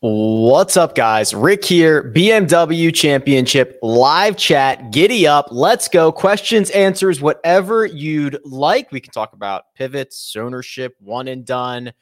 What's up, guys? Rick here, BMW Championship live chat. Giddy up. Let's go. Questions, answers, whatever you'd like. We can talk about pivots, ownership, one and done,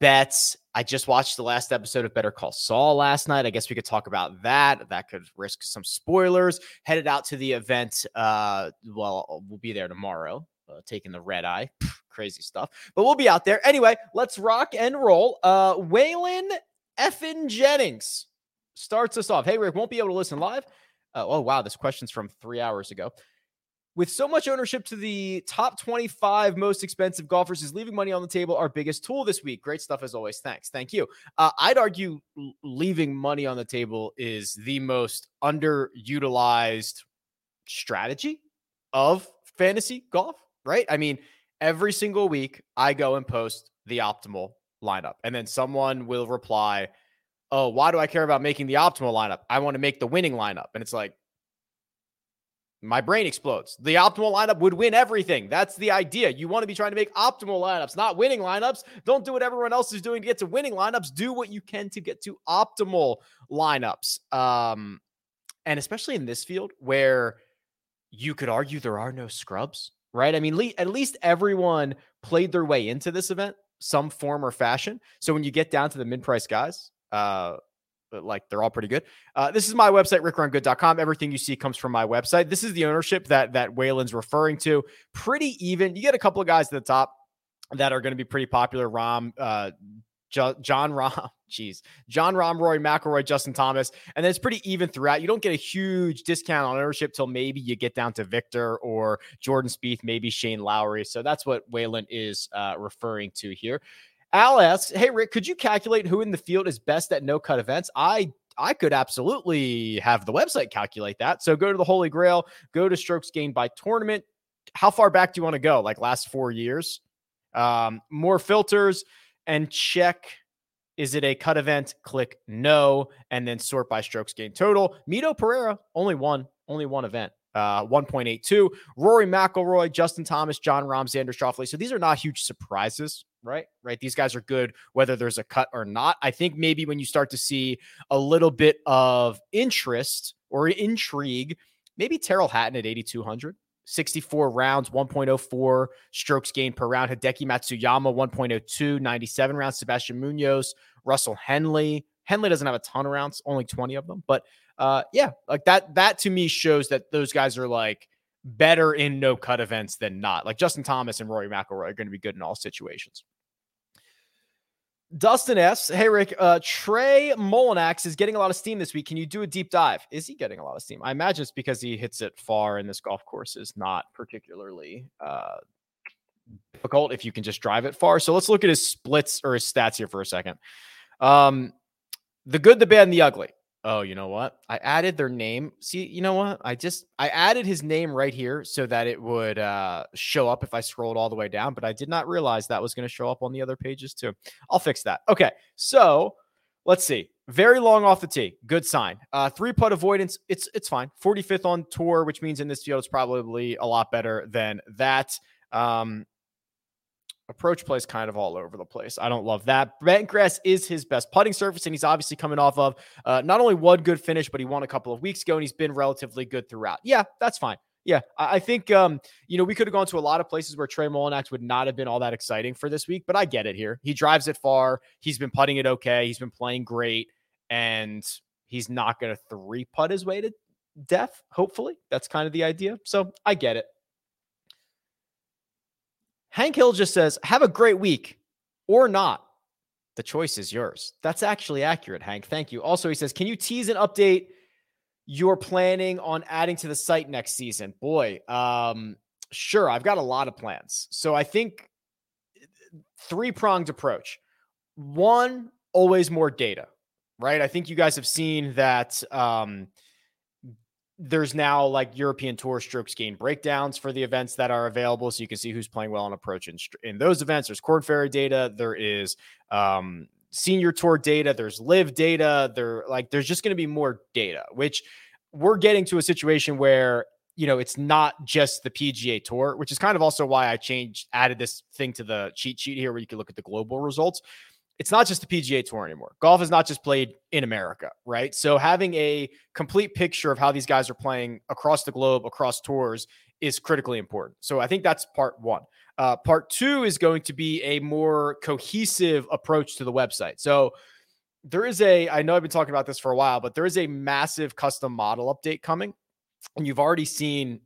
bets. I just watched the last episode of Better Call Saul last night. I guess we could talk about that. That could risk some spoilers. Headed out to the event. Uh, well, we'll be there tomorrow, uh, taking the red eye. Crazy stuff. But we'll be out there. Anyway, let's rock and roll. Uh, Waylon Effin Jennings starts us off. Hey, Rick, won't be able to listen live. Uh, oh, wow. This question's from three hours ago. With so much ownership to the top 25 most expensive golfers, is leaving money on the table our biggest tool this week? Great stuff as always. Thanks. Thank you. Uh, I'd argue leaving money on the table is the most underutilized strategy of fantasy golf, right? I mean, every single week I go and post the optimal lineup. And then someone will reply, Oh, why do I care about making the optimal lineup? I want to make the winning lineup. And it's like, my brain explodes. The optimal lineup would win everything. That's the idea. You want to be trying to make optimal lineups, not winning lineups. Don't do what everyone else is doing to get to winning lineups. Do what you can to get to optimal lineups. Um, and especially in this field where you could argue there are no scrubs, right? I mean, le- at least everyone played their way into this event some form or fashion. So when you get down to the mid price guys, uh, like they're all pretty good. Uh, this is my website, rickrungood.com. Everything you see comes from my website. This is the ownership that that Waylon's referring to. Pretty even. You get a couple of guys at the top that are going to be pretty popular. Rom, uh, Jon Rahm, jeez, Jon Rahm, Rory McIlroy, Justin Thomas, and then it's pretty even throughout. You don't get a huge discount on ownership till maybe you get down to Viktor or Jordan Spieth, maybe Shane Lowry. So that's what Waylon is uh, referring to here. Al asks, "Hey Rick, could you calculate who in the field is best at no cut events?" I I could absolutely have the website calculate that. So go to the Holy Grail, go to strokes gained by tournament. How far back do you want to go? Like last four years? Um, more filters and check is it a cut event? Click no, and then sort by strokes gained total. Mito Pereira, only one, only one event. Uh, 1.82. Rory McIlroy, Justin Thomas, Jon Rahm, Xander Schauffele. So these are not huge surprises, right? Right. These guys are good whether there's a cut or not. I think maybe when you start to see a little bit of interest or intrigue, maybe Tyrrell Hatton at 8,200. 64 rounds, 1.04 strokes gained per round. Hideki Matsuyama, 1.02, 97 rounds. Sebastian Munoz, Russell Henley. Henley doesn't have a ton of rounds, only 20 of them. But uh, yeah, like that, that to me shows that those guys are like better in no cut events than not. Like Justin Thomas and Rory McIlroy are going to be good in all situations. Dustin S. Hey, Rick. Uh, Trey Mullinax is getting a lot of steam this week. Can you do a deep dive? Is he getting a lot of steam? I imagine it's because he hits it far, and this golf course is not particularly uh, difficult if you can just drive it far. So let's look at his splits or his stats here for a second. Um, the good, the bad, and the ugly. Oh, you know what? I added their name. See, you know what? I just I added his name right here so that it would uh, show up if I scrolled all the way down, but I did not realize that was going to show up on the other pages too. I'll fix that. Okay. So, let's see. Very long off the tee. Good sign. Uh, three putt avoidance. It's it's fine. 45th on tour, which means in this field it's probably a lot better than that. Um, approach plays kind of all over the place. I don't love that. Bentgrass is his best putting surface, and he's obviously coming off of uh, not only one good finish, but he won a couple of weeks ago, and he's been relatively good throughout. Yeah, that's fine. Yeah, I, I think um, you know we could have gone to a lot of places where Trey Mullinax would not have been all that exciting for this week, but I get it here. He drives it far. He's been putting it okay. He's been playing great, and he's not going to three putt his way to death. Hopefully, that's kind of the idea. So I get it. Hank Hill just says, have a great week or not. The choice is yours. That's actually accurate, Hank. Thank you. Also, he says, can you tease an update you're planning on adding to the site next season? Boy, um, sure. I've got a lot of plans. So I think three pronged approach. One, always more data, right? I think you guys have seen that um, there's now like European Tour strokes gain breakdowns for the events that are available, so you can see who's playing well on approach in, in those events. There's Korn Ferry data. There is um, Senior Tour data. There's LIV data. There like there's just going to be more data, which we're getting to a situation where you know it's not just the PGA Tour, which is kind of also why I changed added this thing to the cheat sheet here where you can look at the global results it's not just the PGA Tour anymore. Golf is not just played in America, right? So having a complete picture of how these guys are playing across the globe, across tours, is critically important. So I think that's part one. Uh, part two is going to be a more cohesive approach to the website. So there is a, I know I've been talking about this for a while, but there is a massive custom model update coming. And you've already seen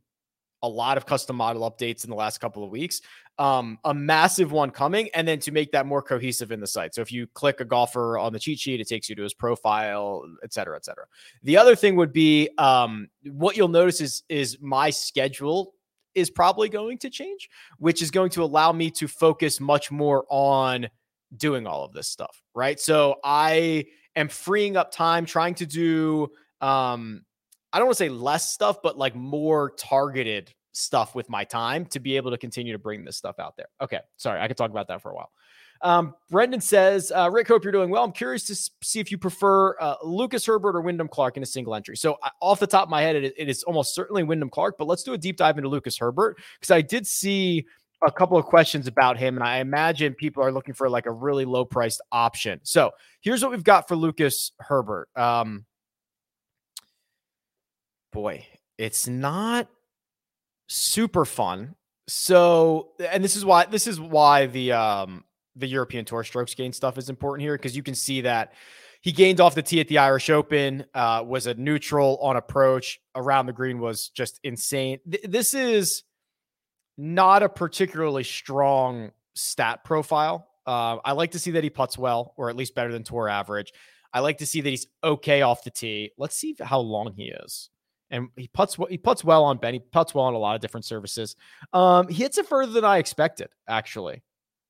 a lot of custom model updates in the last couple of weeks. Um, a massive one coming, and then to make that more cohesive in the site. So if you click a golfer on the cheat sheet, it takes you to his profile, et cetera, et cetera. The other thing would be um, what you'll notice is is my schedule is probably going to change, which is going to allow me to focus much more on doing all of this stuff. Right. So I am freeing up time trying to do um I don't want to say less stuff, but like more targeted stuff with my time to be able to continue to bring this stuff out there. Okay. Sorry. I could talk about that for a while. Um, Brendan says, uh, Rick, hope you're doing well. I'm curious to see if you prefer uh, Lucas Herbert or Wyndham Clark in a single entry. So, uh, off the top of my head, it, it is almost certainly Wyndham Clark, but let's do a deep dive into Lucas Herbert because I did see a couple of questions about him, and I imagine people are looking for like a really low priced option. So, here's what we've got for Lucas Herbert. Um, boy, it's not super fun. So, and this is why this is why the um the European Tour strokes gain stuff is important here because you can see that he gained off the tee at the Irish Open, uh, was a neutral on approach around the green was just insane. Th- this is not a particularly strong stat profile. Uh, I like to see that he puts well, or at least better than tour average. I like to see that he's okay off the tee. Let's see how long he is and he puts he puts well on bent. He puts well on a lot of different surfaces. Um, he hits it further than I expected, actually.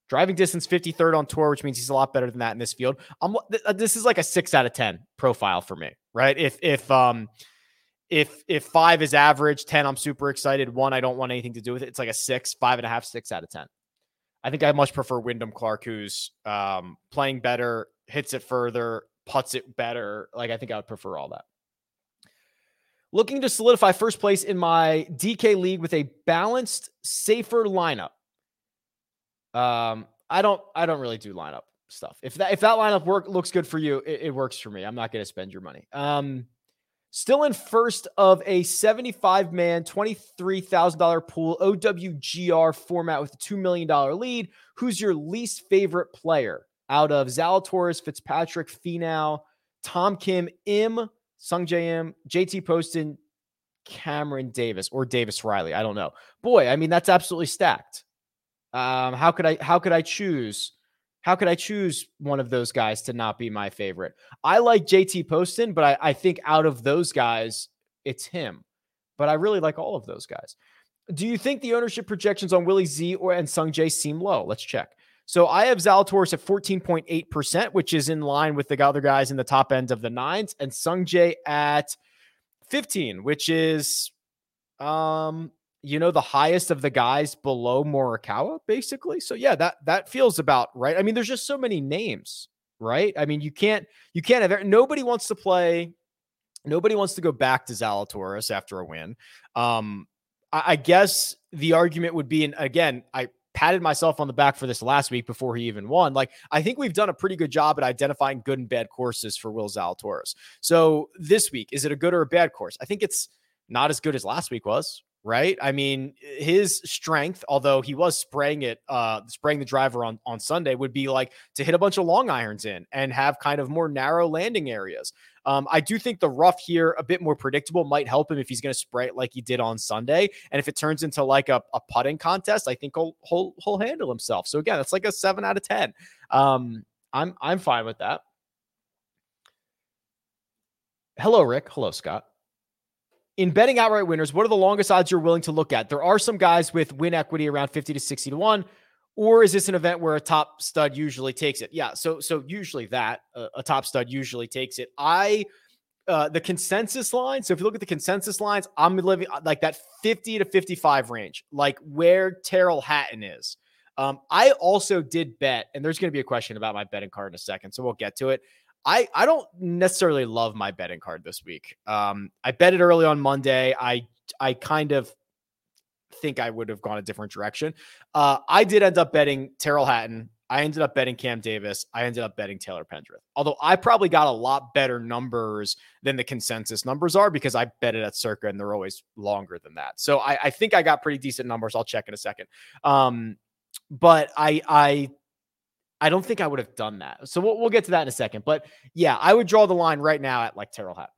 Driving distance 53rd on tour, which means he's a lot better than that in this field. I'm uh, this is like a six out of ten profile for me, right? If if um if if five is average, 10, I'm super excited. One, I don't want anything to do with it. It's like a six, five and a half, six out of 10. I think I much prefer Wyndham Clark, who's um, playing better, hits it further, puts it better. Like I think I would prefer all that. Looking to solidify first place in my DK league with a balanced, safer lineup. Um, I don't I don't really do lineup stuff. If that if that lineup work looks good for you, it, it works for me. I'm not going to spend your money. Um, still in first of a 75 man, $23,000 pool OWGR format with a $2 million lead. Who's your least favorite player out of Zalatoris, Fitzpatrick, Finau, Tom Kim, Im, Sungjae JM, JT Poston, Cameron Davis, or Davis Riley. I don't know. Boy, I mean that's absolutely stacked. Um, how could I how could I choose? How could I choose one of those guys to not be my favorite? I like JT Poston, but I, I think out of those guys, it's him. But I really like all of those guys. Do you think the ownership projections on Willie Z or and Sungjae seem low? Let's check. So I have Zalatoris at 14.8%, which is in line with the other guys in the top end of the nines, and Sungjae at 15, which is um, you know, the highest of the guys below Morikawa, basically. So yeah, that that feels about right. I mean, there's just so many names, right? I mean, you can't you can't have nobody wants to play, nobody wants to go back to Zalatoris after a win. Um, I, I guess the argument would be, and again, I patted myself on the back for this last week before he even won. Like, I think we've done a pretty good job at identifying good and bad courses for Will Zalatoris. So this week, is it a good or a bad course? I think it's not as good as last week was, right? I mean, his strength, although he was spraying it, uh, spraying the driver on on Sunday, would be like to hit a bunch of long irons in and have kind of more narrow landing areas. Um, I do think the rough here, a bit more predictable, might help him if he's going to spray it like he did on Sunday. And if it turns into like a, a putting contest, I think he'll, he'll, he'll handle himself. So again, it's like a seven out of ten. Um, I'm I'm fine with that. Hello, Rick. Hello, Scott in betting outright winners, what are the longest odds you're willing to look at? There are some guys with win equity around 50 to 60 to 1. Or is this an event where a top stud usually takes it? Yeah, so so usually that uh, a top stud usually takes it. I uh, the consensus line. So if you look at the consensus lines, I'm living uh, like that 50 to 55 range, like where Tyrrell Hatton is. Um, I also did bet, and there's going to be a question about my betting card in a second, so we'll get to it. I I don't necessarily love my betting card this week. Um, I bet it early on Monday. I I kind of think I would have gone a different direction. Uh, I did end up betting Tyrrell Hatton I ended up betting Cam Davis. I ended up betting Taylor Pendrith. Although I probably got a lot better numbers than the consensus numbers are because I bet it at Circa and they're always longer than that. So I, I think I got pretty decent numbers. I'll check in a second. Um, but I I I don't think I would have done that. So we'll, we'll get to that in a second. But yeah, I would draw the line right now at like Tyrrell Hat.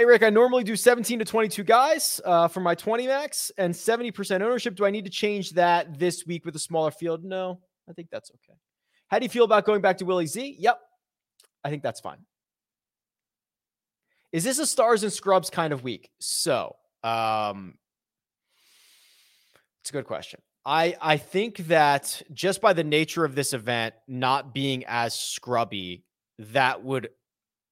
Hey, Rick, I normally do 17 to 22 guys uh, for my 20 max and 70% ownership. Do I need to change that this week with a smaller field? No, I think that's okay. How do you feel about going back to Willie Z? Yep, I think that's fine. Is this a stars and scrubs kind of week? So, um, it's a good question. I I think that just by the nature of this event not being as scrubby, that would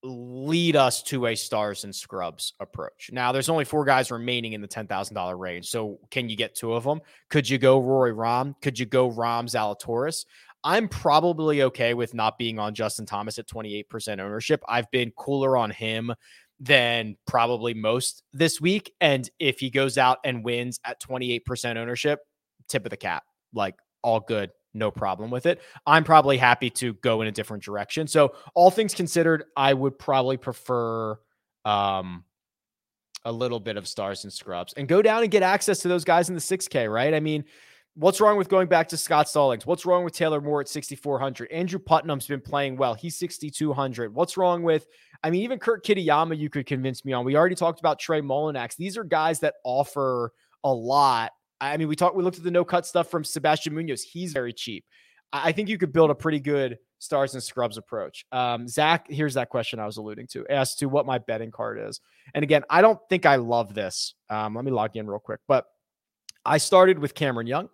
lead us to a stars and scrubs approach. Now, there's only four guys remaining in the $10,000 range. So, can you get two of them? Could you go Rory Rahm? Could you go Rahm Zalatoris? I'm probably okay with not being on Justin Thomas at 28% ownership. I've been cooler on him than probably most this week. And if he goes out and wins at 28% ownership, tip of the cap, like all good no problem with it. I'm probably happy to go in a different direction. So, all things considered, I would probably prefer um, a little bit of stars and scrubs and go down and get access to those guys in the 6K, right? I mean, what's wrong with going back to Scott Stallings? What's wrong with Taylor Moore at 6,400? Andrew Putnam's been playing well. He's 6,200. What's wrong with, I mean, even Kurt Kitayama, you could convince me on. We already talked about Trey Mullinax. These are guys that offer a lot I mean, we talked, we looked at the no cut stuff from Sebastian Munoz. He's very cheap. I think you could build a pretty good stars and scrubs approach. Um, Zach, here's that question I was alluding to as to what my betting card is. And again, I don't think I love this. Um, let me log in real quick. But I started with Cameron Young,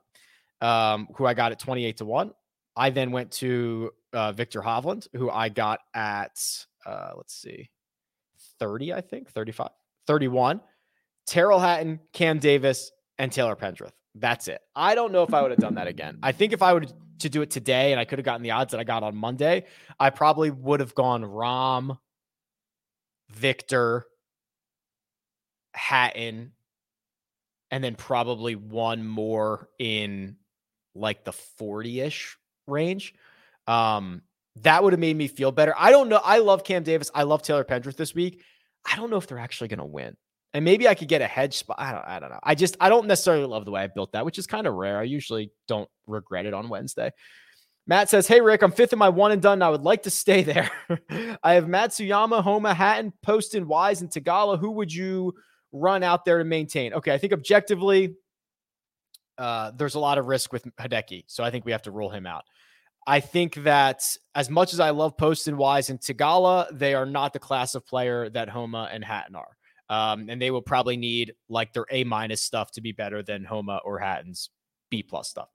um, who I got at 28 to 1. I then went to uh, Viktor Hovland, who I got at, uh, let's see, 30, I think, 35, 31. Tyrrell Hatton, Cam Davis, and Taylor Pendrith. That's it. I don't know if I would have done that again. I think if I would to do it today and I could have gotten the odds that I got on Monday, I probably would have gone Rom, Viktor, Hatton, and then probably one more in like the 40-ish range. Um, that would have made me feel better. I don't know. I love Cam Davis. I love Taylor Pendrith this week. I don't know if they're actually going to win and maybe I could get a hedge spot. I don't, I don't know. I just I don't necessarily love the way I built that, which is kind of rare. I usually don't regret it on Wednesday. Matt says, Hey Rick, I'm fifth in my one and done. I would like to stay there. I have Matsuyama, Homa, Hatton, Poston, Wise, and Theegala. Who would you run out there to maintain? Okay, I think objectively, uh, there's a lot of risk with Hideki. So I think we have to rule him out. I think that as much as I love Poston, Wise, and Theegala, they are not the class of player that Homa and Hatton are. Um, and they will probably need like their A minus stuff to be better than Homa or Hatton's B plus stuff.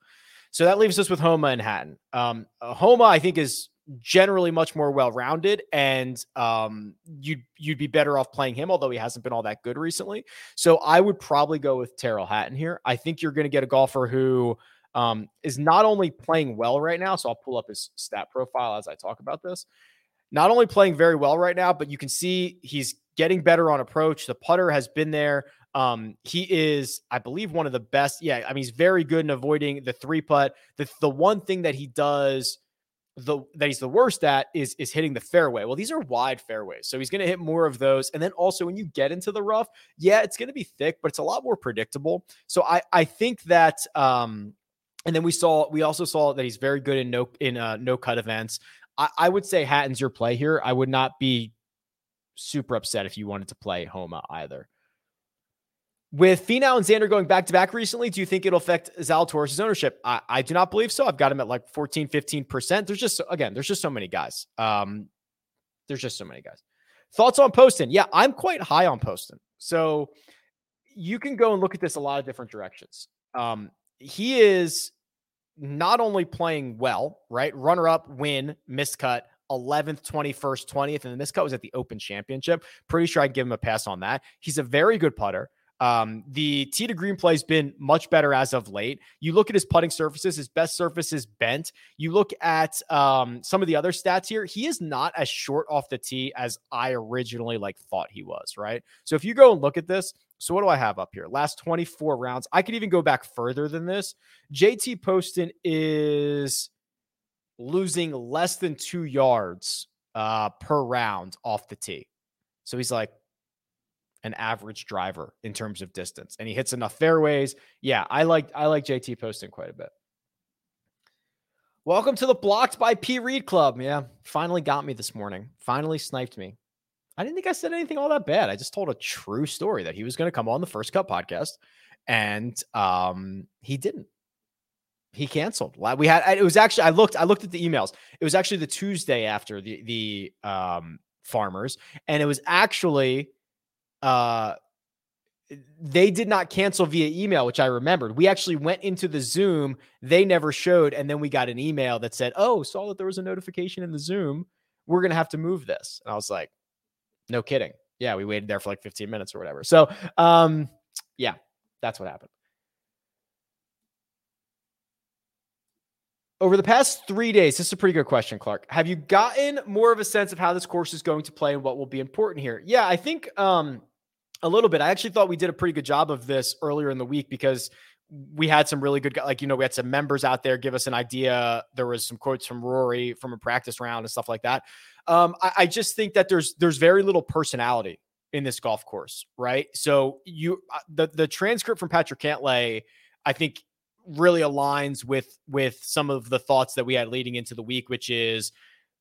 So that leaves us with Homa and Hatton. Um, uh, Homa, I think, is generally much more well rounded, and um, you'd you'd be better off playing him, although he hasn't been all that good recently. So I would probably go with Tyrrell Hatton here. I think you're going to get a golfer who um, is not only playing well right now. So I'll pull up his stat profile as I talk about this. Not only playing very well right now, but you can see he's getting better on approach. The putter has been there. Um, he is, I believe, one of the best. Yeah, I mean, he's very good in avoiding the three putt. The the one thing that he does the that he's the worst at is is hitting the fairway. Well, these are wide fairways, so he's going to hit more of those. And then also when you get into the rough, yeah, it's going to be thick, but it's a lot more predictable. So I I think that um and then we saw we also saw that he's very good in no in uh, no cut events. I, I would say Hatton's your play here. I would not be super upset if you wanted to play Homa either. With Finau and Xander going back to back recently, do you think it'll affect Zalatoris' ownership? I, I, do not believe so. I've got him at like 14, 15%. There's just, again, there's just so many guys. Um, there's just so many guys. Thoughts on Poston? Yeah, I'm quite high on Poston. So you can go and look at this a lot of different directions. Um, he is not only playing well, right? Runner up, win, miscut, 11th, 21st, 20th, and then this cut was at the Open Championship. Pretty sure I'd give him a pass on that. He's a very good putter. Um, the tee to green play has been much better as of late. You look at his putting surfaces, his best surface is bent. You look at um, some of the other stats here, he is not as short off the tee as I originally like thought he was, right? So if you go and look at this, So what do I have up here? Last 24 rounds. I could even go back further than this. JT Poston is losing less than two yards uh, per round off the tee. So he's like an average driver in terms of distance, and he hits enough fairways. Yeah, I like I like JT Poston quite a bit. Welcome to the Blocked by P Reed Club. Yeah, finally got me this morning. Finally sniped me. I didn't think I said anything all that bad. I just told a true story that he was going to come on the First Cut podcast, and um, he didn't. He canceled. We had it was actually I looked I looked at the emails. It was actually the Tuesday after the the um, farmers, and it was actually uh they did not cancel via email, which I remembered. We actually went into the Zoom. They never showed. And then we got an email that said, Oh, saw that there was a notification in the Zoom. We're to have to move this. And I was like, No kidding. Yeah, we waited there for like 15 minutes or whatever. So, um, yeah, that's what happened. Over the past three days, this is a pretty good question, Clark. Have you gotten more of a sense of how this course is going to play and what will be important here? Yeah, I think um, a little bit. I actually thought we did a pretty good job of this earlier in the week because we had some really good, like, you know, we had some members out there give us an idea. There was some quotes from Rory from a practice round and stuff like that. Um, I, I just think that there's there's very little personality in this golf course, right? So you uh, the the transcript from Patrick Cantlay, I think really aligns with with some of the thoughts that we had leading into the week, which is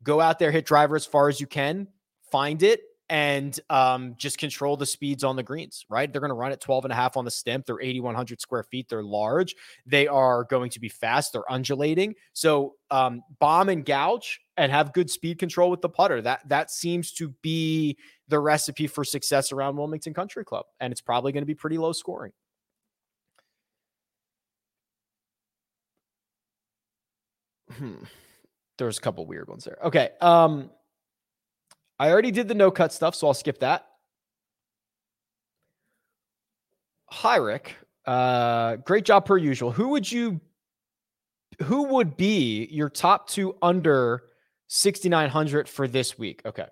go out there, hit driver as far as you can, find it, and um, just control the speeds on the greens, right? They're going to run at 12 and a half on the stimp. They're 8,100 square feet. They're large. They are going to be fast. They're undulating. So um, bomb and gouge and have good speed control with the putter. That that seems to be the recipe for success around Wilmington Country Club. And it's probably going to be pretty low scoring. Hmm. There's a couple weird ones there. Okay. Um, I already did the no cut stuff, so I'll skip that. Hi, Rick. Uh, great job per usual. Who would you? Who would be your top two under 6,900 for this week? Okay.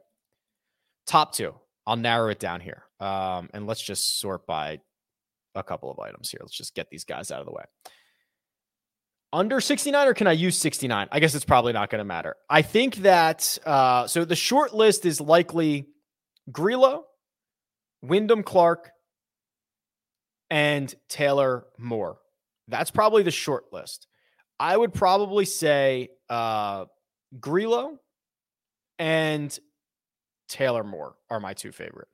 Top two. I'll narrow it down here. Um, and let's just sort by a couple of items here. Let's just get these guys out of the way under 69 or can I use 69? I guess it's probably not going to matter. I think that uh, so the short list is likely Grillo, Wyndham Clark, and Taylor Moore. That's probably the short list. I would probably say uh, Grillo and Taylor Moore are my two favorite.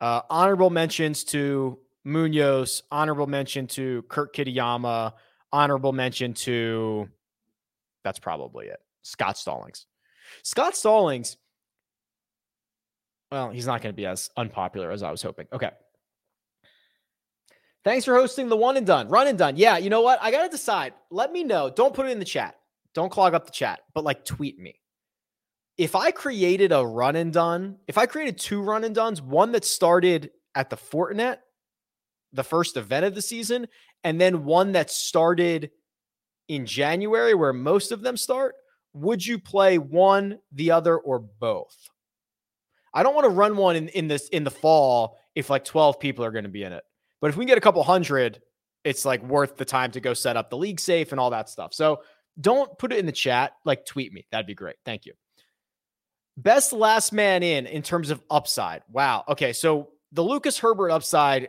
Uh, honorable mentions to Munoz, honorable mention to Kurt Kitayama, honorable mention to that's probably it. Scott Stallings. Scott Stallings, well, he's not going to be as unpopular as I was hoping. Okay. Thanks for hosting the one and done, run and done. Yeah, you know what? I got to decide. Let me know. Don't put it in the chat. Don't clog up the chat, but like tweet me. If I created a run and done, if I created two run and duns, one that started at the Fortinet, the first event of the season, and then one that started in January, where most of them start, would you play one, the other, or both? I don't want to run one in, in this in the fall if like 12 people are going to be in it. But if we get a couple hundred, it's like worth the time to go set up the LeagueSafe and all that stuff. So don't put it in the chat, like tweet me. That'd be great. Thank you. Best last man in in terms of upside. Wow. Okay. So the Lucas Herbert upside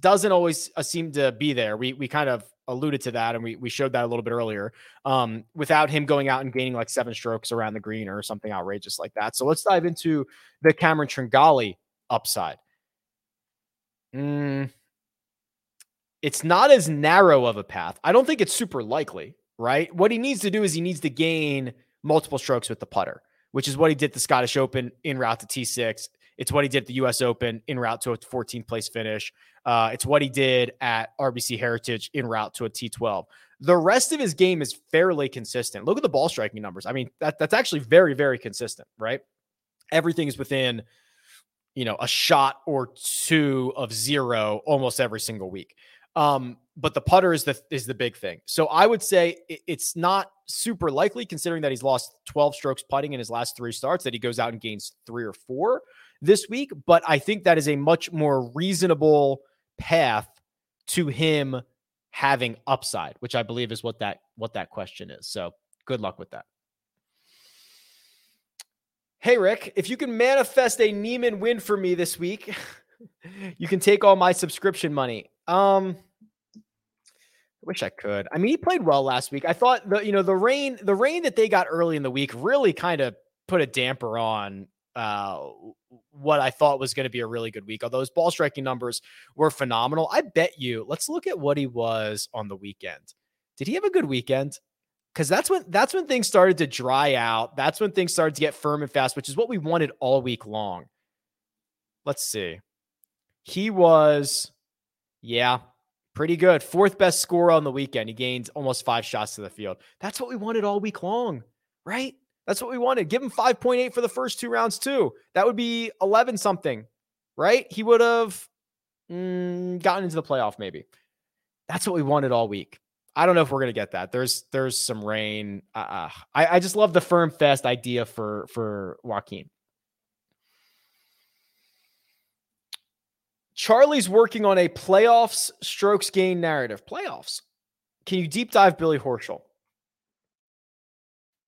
doesn't always uh, seem to be there. We we kind of alluded to that and we we showed that a little bit earlier. Um, without him going out and gaining like seven strokes around the green or something outrageous like that. So let's dive into the Cameron Tringale upside. Mm, it's not as narrow of a path. I don't think it's super likely, right? What he needs to do is he needs to gain multiple strokes with the putter, which is what he did the Scottish Open in route to T6. It's what he did at the U.S. Open in route to a 14th place finish. Uh, it's what he did at RBC Heritage in route to a T12. The rest of his game is fairly consistent. Look at the ball striking numbers. I mean, that, that's actually very, very consistent, right? Everything is within, you know, a shot or two of zero almost every single week. Um, but the putter is the is the big thing. So I would say it's not super likely, considering that he's lost 12 strokes putting in his last three starts, that he goes out and gains three or four this week. But I think that is a much more reasonable path to him having upside, which I believe is what that what that question is. So good luck with that. Hey Rick, if you can manifest a Niemann win for me this week, you can take all my subscription money. Um I wish I could. I mean, he played well last week. I thought the you know the rain the rain that they got early in the week really kind of put a damper on uh, what I thought was going to be a really good week. Although his ball striking numbers were phenomenal. I bet you. Let's look at what he was on the weekend. Did he have a good weekend? Because that's when that's when things started to dry out. That's when things started to get firm and fast, which is what we wanted all week long. Let's see. He was, yeah, pretty good. Fourth best scorer on the weekend. He gained almost five shots to the field. That's what we wanted all week long, right? That's what we wanted. Give him 5.8 for the first two rounds, too. That would be 11 something, right? He would have mm, gotten into the playoff, maybe. That's what we wanted all week. I don't know if we're gonna get that. There's there's some rain. Uh, uh I, I just love the firm fest idea for for Joaquin. Charlie's working on a playoffs strokes gain narrative. Playoffs. Can you deep dive Billy Horschel?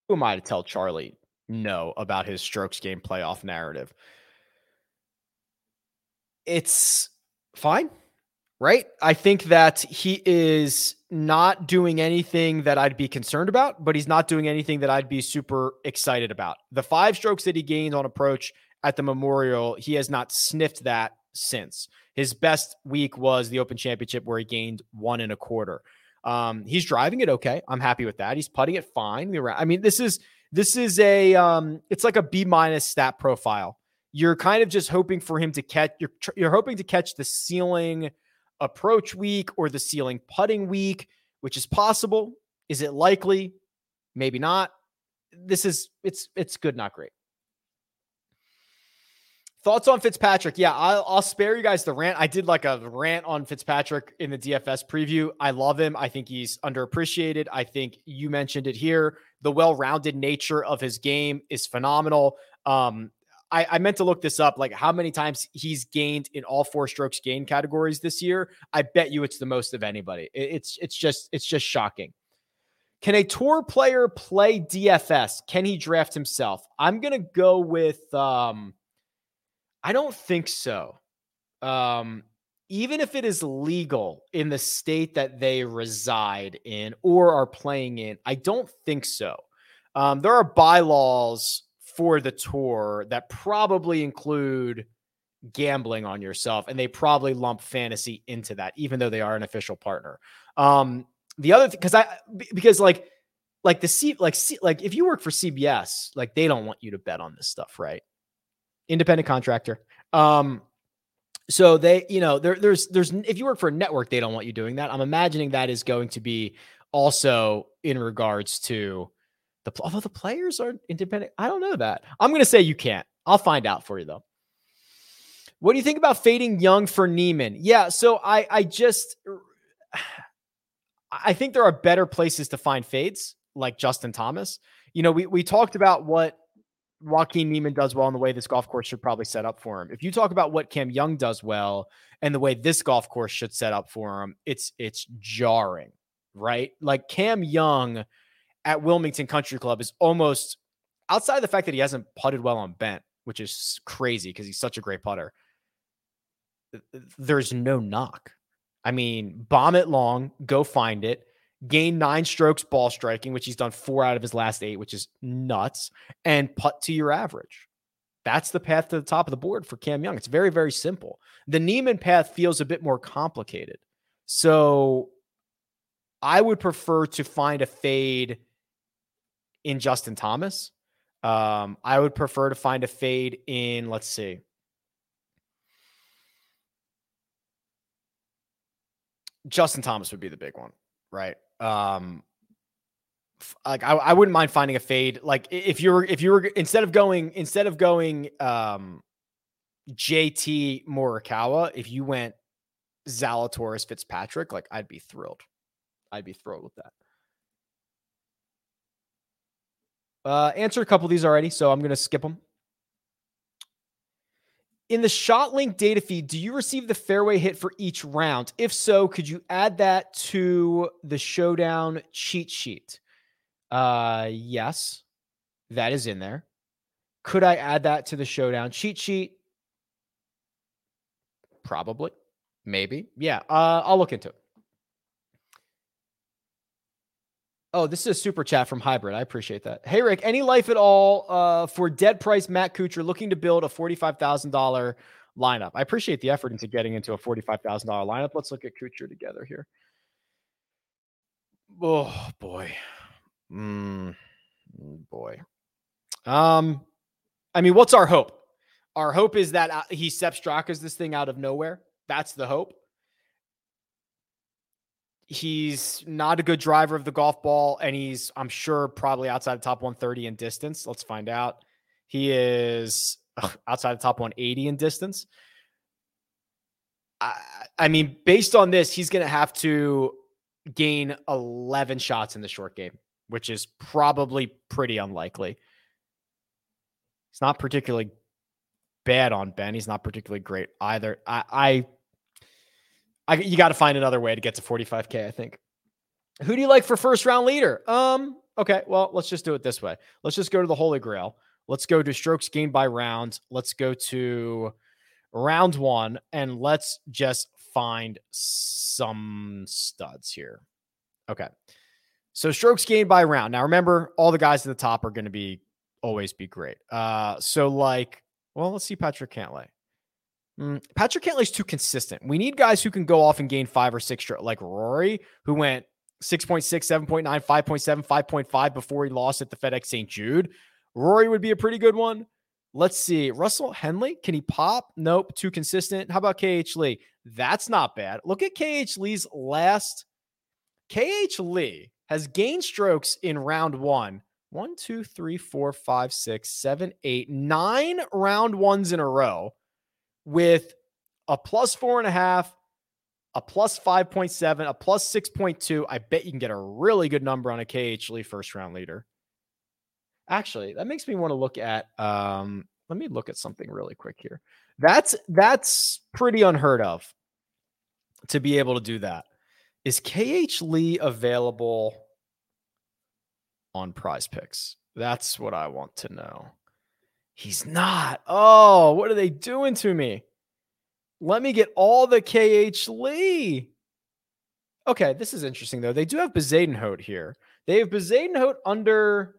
Who am I to tell Charlie no about his strokes game playoff narrative? It's fine, right? I think that he is not doing anything that I'd be concerned about, but he's not doing anything that I'd be super excited about. The five strokes that he gained on approach at the Memorial, he has not sniffed that since. His best week was the Open Championship where he gained one and a quarter. Um, he's driving it okay. I'm happy with that. He's putting it fine. I mean, this is this is a um, it's like a B minus stat profile. You're kind of just hoping for him to catch. You're you're hoping to catch the ceiling approach week or the ceiling putting week, which is possible. Is it likely? Maybe not. This is it's it's good, not great. Thoughts on Fitzpatrick? Yeah, I'll, I'll, spare you guys the rant. I did like a rant on Fitzpatrick in the DFS preview. I love him. I think he's underappreciated. I think you mentioned it here. The well-rounded nature of his game is phenomenal. Um, I, I meant to look this up, like how many times he's gained in all four strokes gain categories this year. I bet you it's the most of anybody. It, it's it's just it's just shocking. Can a tour player play DFS? Can he draft himself? I'm gonna go with um I don't think so. Um, even if it is legal in the state that they reside in or are playing in, I don't think so. Um, there are bylaws for the tour that probably include gambling on yourself, and they probably lump fantasy into that, even though they are an official partner. Um, the other thing, because I because like like the C like C, like if you work for CBS, like they don't want you to bet on this stuff, right? Independent contractor. Um, so they, you know, there, there's, there's, if you work for a network, they don't want you doing that. I'm imagining that is going to be also in regards to the, although the players are independent. I don't know that. I'm going to say you can't. I'll find out for you though. What do you think about fading Young for Niemann? Yeah. So I, I just, I think there are better places to find fades like Justin Thomas. You know, we, we talked about what Joaquin Niemann does well in the way this golf course should probably set up for him. If you talk about what Cam Young does well and the way this golf course should set up for him, it's it's jarring, right? Like Cam Young at Wilmington Country Club is almost outside of the fact that he hasn't putted well on bent, which is crazy because he's such a great putter. There's no knock. I mean, bomb it long, go find it gain nine strokes ball striking, which he's done four out of his last eight, which is nuts, and putt to your average. That's the path to the top of the board for Cam Young. It's very, very simple. The Niemann path feels a bit more complicated. So I would prefer to find a fade in Justin Thomas. Um, I would prefer to find a fade in, let's see. Justin Thomas would be the big one, right? Um like I, I wouldn't mind finding a fade like if you're if you were instead of going instead of going um JT Morikawa if you went Zalatoris Fitzpatrick like I'd be thrilled. I'd be thrilled with that. Uh answer a couple of these already so I'm to skip them In the ShotLink data feed, do you receive the fairway hit for each round? If so, could you add that to the showdown cheat sheet? Uh, yes, that is in there. Could I add that to the showdown cheat sheet? Probably, maybe. Yeah, uh, I'll look into it. Oh, this is a super chat from Hybrid. I appreciate that. Hey, Rick, any life at all uh, for dead price Matt Kuchar looking to build a $45,000 lineup? I appreciate the effort into getting into a $45,000 lineup. Let's look at Kuchar together here. Oh, boy. Mm, boy. Um, I mean, what's our hope? Our hope is that uh, he Sepp Straka's this thing out of nowhere. That's the hope. He's not a good driver of the golf ball, and he's, I'm sure, probably outside the top 130 in distance. Let's find out. He is outside the top 180 in distance. I, I mean, based on this, he's going to have to gain 11 shots in the short game, which is probably pretty unlikely. He's not particularly bad on bent. He's not particularly great either. I, I I, you got to find another way to get to 45k. I think. Who do you like for first round leader? Um. Okay. Well, let's just do it this way. Let's just go to the Holy Grail. Let's go to strokes gained by round. Let's go to round one, and let's just find some studs here. Okay. So strokes gained by round. Now remember, all the guys at the top are going to be always be great. Uh, so like, well, let's see Patrick Cantlay. Mm, Patrick Cantlay's too consistent. We need guys who can go off and gain five or six, like Rory, who went 6.6, 7.9, 5.7, 5.5 before he lost at the FedEx St. Jude. Rory would be a pretty good one. Let's see. Russell Henley, can he pop? Nope, too consistent. How about KH Lee? That's not bad. Look at KH Lee's last. KH Lee has gained strokes in round one. One, two, three, four, five, six, seven, eight, nine round ones in a row with a plus four and a half, a plus 5.7, a plus 6.2. I bet you can get a really good number on a KH Lee first round leader. Actually, that makes me want to look at um, let me look at something really quick here. That's that's pretty unheard of to be able to do that. Is KH Lee available on PrizePicks? That's what I want to know. He's not. Oh, what are they doing to me? Let me get all the KH Lee. Okay, this is interesting though. They do have Bezuidenhout here. They have Bezuidenhout under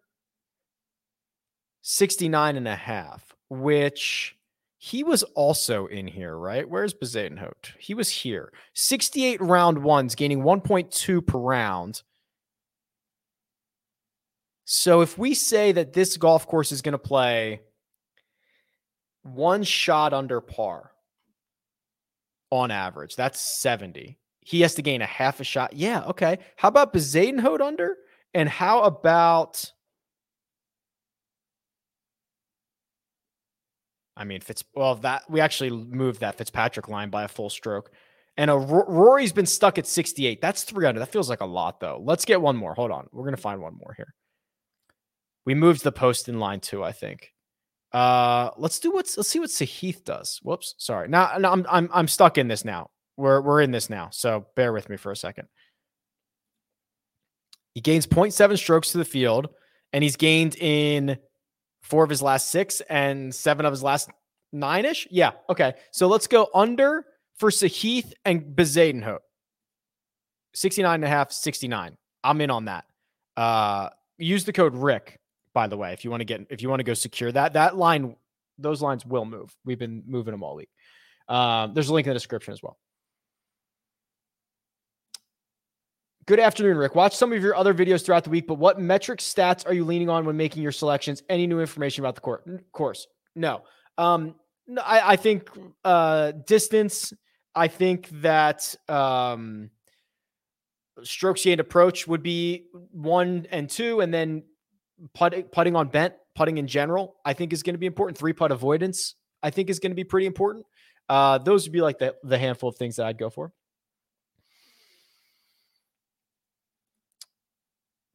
69 and a half, which he was also in here, right? Where's Bezuidenhout? He was here. 68 round ones, gaining 1.2 per round. So if we say that this golf course is going to play one shot under par on average. That's 70. He has to gain a half a shot. Yeah, okay. How about Bezuidenhout under? And how about I mean, Fitz. Well, that we actually moved that Fitzpatrick line by a full stroke, and a Rory's been stuck at 68. That's 300. That feels like a lot, though. Let's get one more. Hold on, we're gonna find one more here. We moved the post in line too. I think. Uh, let's do what's let's see what Sahith does. Whoops, sorry. Now, now I'm I'm I'm stuck in this now. We're we're in this now, so bear with me for a second. He gains 0.7 strokes to the field, and he's gained in four of his last six and seven of his last nine ish. Yeah, okay. So let's go under for Sahith and Bezuidenhout. 69 and a half, 69. I'm in on that. Uh, use the code Rick by the way, if you want to get if you want to go secure that, that line, those lines will move. We've been moving them all week. Um, there's a link in the description as well. Good afternoon, Rick. Watch some of your other videos throughout the week, but what metric stats are you leaning on when making your selections? Any new information about the court? course? No. Um, I, I think uh, distance. I think that um, strokes gained approach would be one and two, and then putting putting on bent, putting in general, I think is going to be important. Three putt avoidance, I think is going to be pretty important. Uh, those would be like the the handful of things that I'd go for.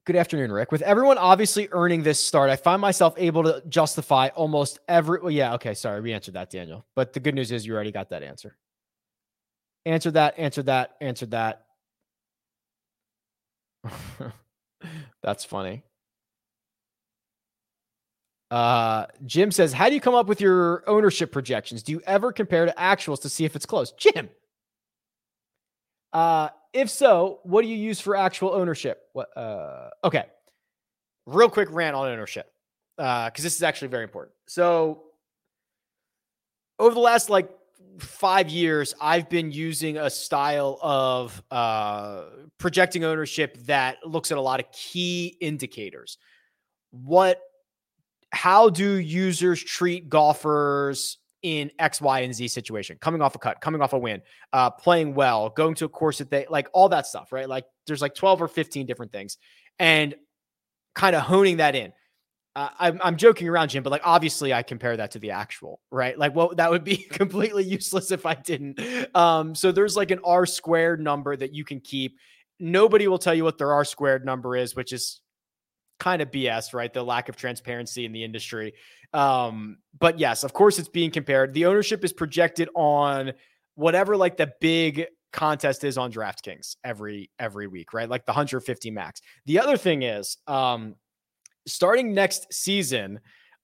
Good afternoon, Rick. With everyone obviously earning this start, I find myself able to justify almost every. Well, yeah, okay, sorry, we answered that, Daniel. But the good news is you already got that answer. Answer that, answer that, answer that. That's funny. Uh, Jim says, How do you come up with your ownership projections? Do you ever compare to actuals to see if it's close? Jim. Uh, if so, what do you use for actual ownership? What uh okay. Real quick rant on ownership. Uh, because this is actually very important. So over the last like five years, I've been using a style of uh projecting ownership that looks at a lot of key indicators. What how do users treat golfers in X, Y, and Z situation, coming off a cut, coming off a win, uh, playing well, going to a course that they like, all that stuff, right? Like there's like 12 or 15 different things and kind of honing that in. Uh, I'm, I'm joking around, Jim, but like obviously I compare that to the actual, right? Like, well, that would be completely useless if I didn't. Um, so there's like an R squared number that you can keep. Nobody will tell you what their R squared number is, which is kind of BS, right? The lack of transparency in the industry. Um, but yes, of course, it's being compared. The ownership is projected on whatever like the big contest is on DraftKings every every week, right? Like the 150 max. The other thing is, um, starting next season.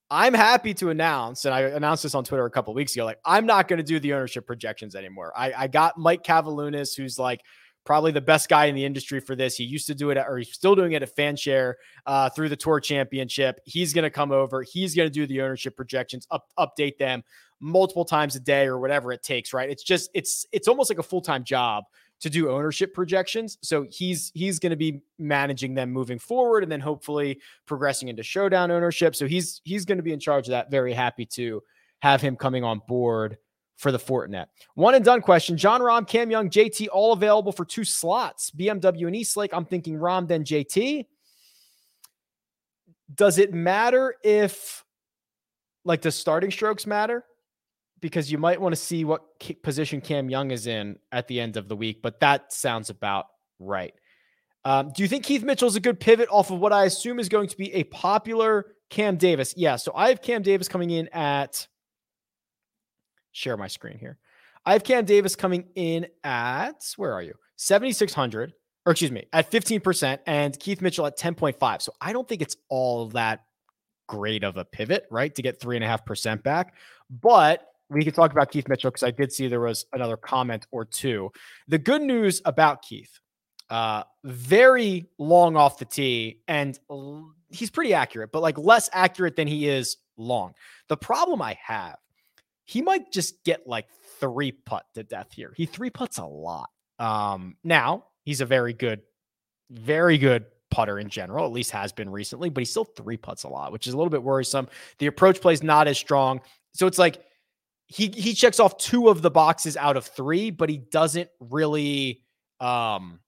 I'm happy to announce, and I announced this on Twitter a couple weeks ago. Like, I'm not going to do the ownership projections anymore. I, I got Mike Cavalunas, who's like probably the best guy in the industry for this. He used to do it, or he's still doing it at Fanshare uh, through the Tour Championship. He's going to come over. He's going to do the ownership projections, up, update them multiple times a day or whatever it takes. Right? It's just it's it's almost like a full time job to do ownership projections. So he's he's going to be managing them moving forward, and then hopefully progressing into showdown ownership. So he's he's going to be in charge of that. Very happy to have him coming on board for the Fortinet. One and done question. Jon Rahm, Cam Young, JT, all available for two slots. BMW and East Lake. I'm thinking Rom, then JT. Does it matter if like the starting strokes matter? Because you might want to see what position Cam Young is in at the end of the week, but that sounds about right. Um, do you think Keith Mitchell is a good pivot off of what I assume is going to be a popular Cam Davis? Yeah. So I have Cam Davis coming in at share my screen here. I have Cam Davis coming in at where are you? 7,600, or excuse me, at 15%, and Keith Mitchell at 10.5. So I don't think it's all that great of a pivot, right? To get three and a half percent back. But we can talk about Keith Mitchell because I did see there was another comment or two. The good news about Keith, uh, very long off the tee, and he's pretty accurate, but like less accurate than he is long. The problem I have he might just get like three putt to death here. He three putts a lot. Um, now he's a very good, very good putter in general, at least has been recently, but he still three putts a lot, which is a little bit worrisome. The approach play is not as strong. So it's like he he checks off two of the boxes out of three, but he doesn't really um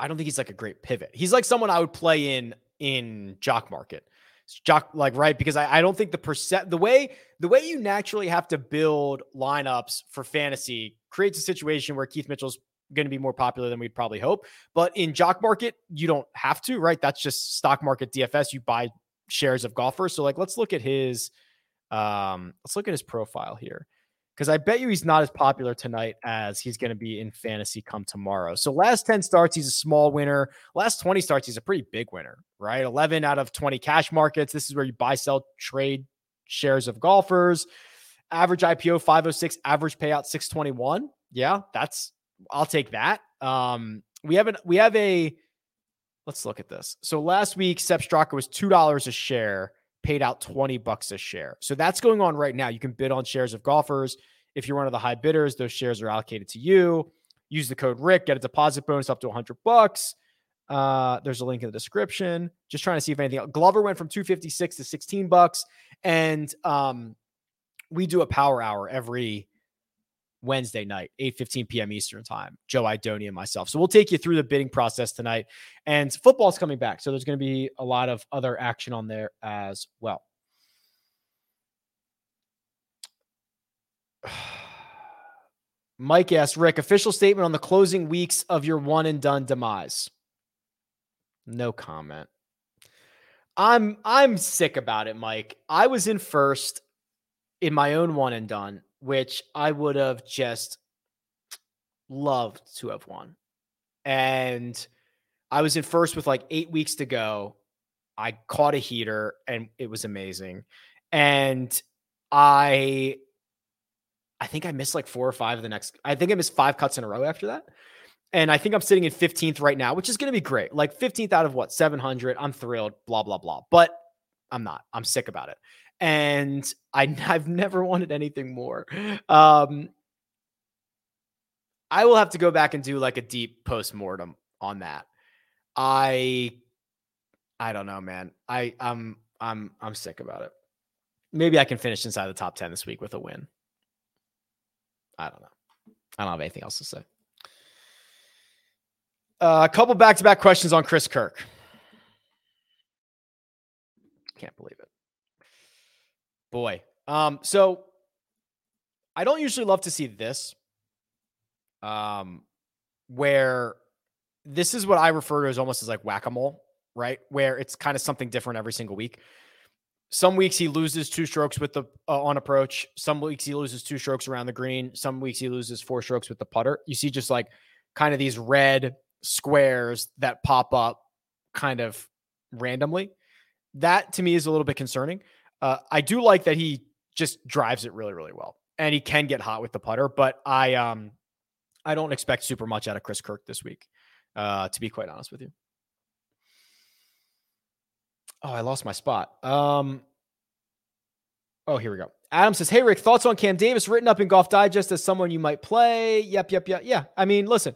I don't think he's like a great pivot. He's like someone I would play in in jock market jock like right because I, I don't think the percent the way the way you naturally have to build lineups for fantasy creates a situation where Keith Mitchell's going to be more popular than we'd probably hope. But in jock market, you don't have to, right? That's just stock market DFS. You buy shares of golfers. So like let's look at his um let's look at his profile here because I bet you he's not as popular tonight as he's going to be in fantasy come tomorrow. So last 10 starts, he's a small winner. Last 20 starts, he's a pretty big winner, right? 11 out of 20 cash markets. This is where you buy, sell, trade shares of golfers. Average IPO 506, average payout 621. Yeah, that's I'll take that. Um, we have an we have a let's look at this. So last week, Sepp Straka was two dollars a share paid out 20 bucks a share. So that's going on right now. You can bid on shares of golfers. If you're one of the high bidders, those shares are allocated to you. Use the code Rick, get a deposit bonus up to 100 bucks. Uh, there's a link in the description. Just trying to see if anything else. Glover went from 256 to 16 bucks. And um, we do a power hour every Wednesday night, 8 15 p.m. Eastern time. Joe Idoni and myself. So we'll take you through the bidding process tonight. And football's coming back. So there's going to be a lot of other action on there as well. Mike asks Rick, official statement on the closing weeks of your one and done demise. No comment. I'm I'm sick about it, Mike. I was in first in my own one and done, which I would have just loved to have won. And I was in first with like eight weeks to go. I caught a heater and it was amazing. And I I think I missed like four or five of the next. I think I missed five cuts in a row after that. And I think I'm sitting in 15th right now, which is going to be great. Like 15th out of what, 700. I'm thrilled, blah, blah, blah. But I'm not. I'm sick about it. And I, I've never wanted anything more. Um, I will have to go back and do like a deep post mortem on that. I, I don't know, man. I, I'm, I'm, I'm sick about it. Maybe I can finish inside the top 10 this week with a win. I don't know. I don't have anything else to say. Uh, a couple back to back questions on Chris Kirk. Can't believe it. Boy. Um, so I don't usually love to see this. Um, where this is what I refer to as almost as like whack-a-mole, right? Where it's kind of something different every single week. Some weeks he loses two strokes with the uh, on approach. Some weeks he loses two strokes around the green. Some weeks he loses four strokes with the putter. You see just like kind of these red squares that pop up kind of randomly. That to me is a little bit concerning. Uh, I do like that he just drives it really, really well, and he can get hot with the putter. But I, um, I don't expect super much out of Chris Kirk this week, uh, to be quite honest with you. Oh, I lost my spot. Um, oh, here we go. Adam says, "Hey Rick, thoughts on Cam Davis written up in Golf Digest as someone you might play?" Yep, yep, yep. Yeah, I mean, listen,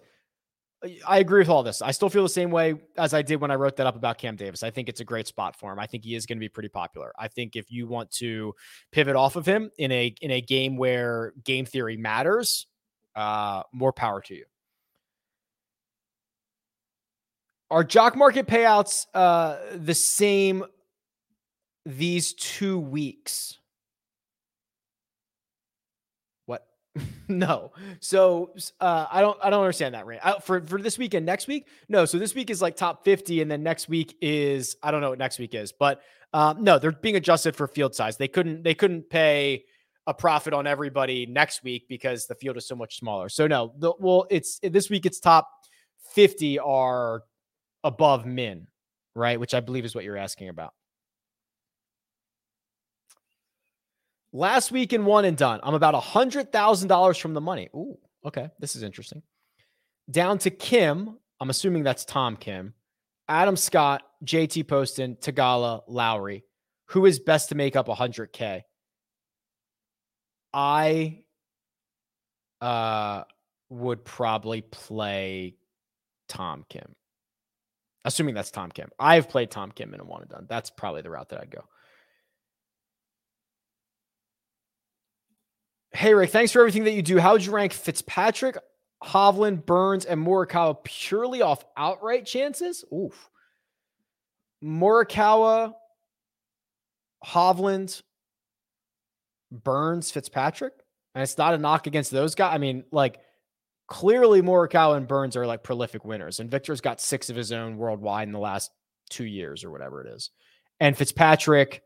I agree with all this. I still feel the same way as I did when I wrote that up about Cam Davis. I think it's a great spot for him. I think he is going to be pretty popular. I think if you want to pivot off of him in a in a game where game theory matters, uh, more power to you. Are jock market payouts uh, the same these two weeks? What? no. So uh, I don't I don't understand that rate. for for this weekend next week? No. So this week is like top 50 and then next week is I don't know what next week is, but um, no, they're being adjusted for field size. They couldn't they couldn't pay a profit on everybody next week because the field is so much smaller. So no, the, well it's this week it's top 50 are above min, right? Which I believe is what you're asking about. Last week in one and done, I'm about a $100,000 from the money. Ooh, okay. This is interesting. Down to Kim. I'm assuming that's Tom Kim, Adam Scott, JT Poston, Theegala, Lowry. Who is best to make up 100K? I uh, would probably play Tom Kim. Assuming that's Tom Kim. I've played Tom Kim in a one and done. That's probably the route that I'd go. Hey, Rick, thanks for everything that you do. How would you rank Fitzpatrick, Hovland, Burns, and Morikawa purely off outright chances? Oof. Morikawa, Hovland, Burns, Fitzpatrick. And it's not a knock against those guys. I mean, like, clearly Morikawa and Burns are like prolific winners. And Viktor's got six of his own worldwide in the last two years or whatever it is. And Fitzpatrick,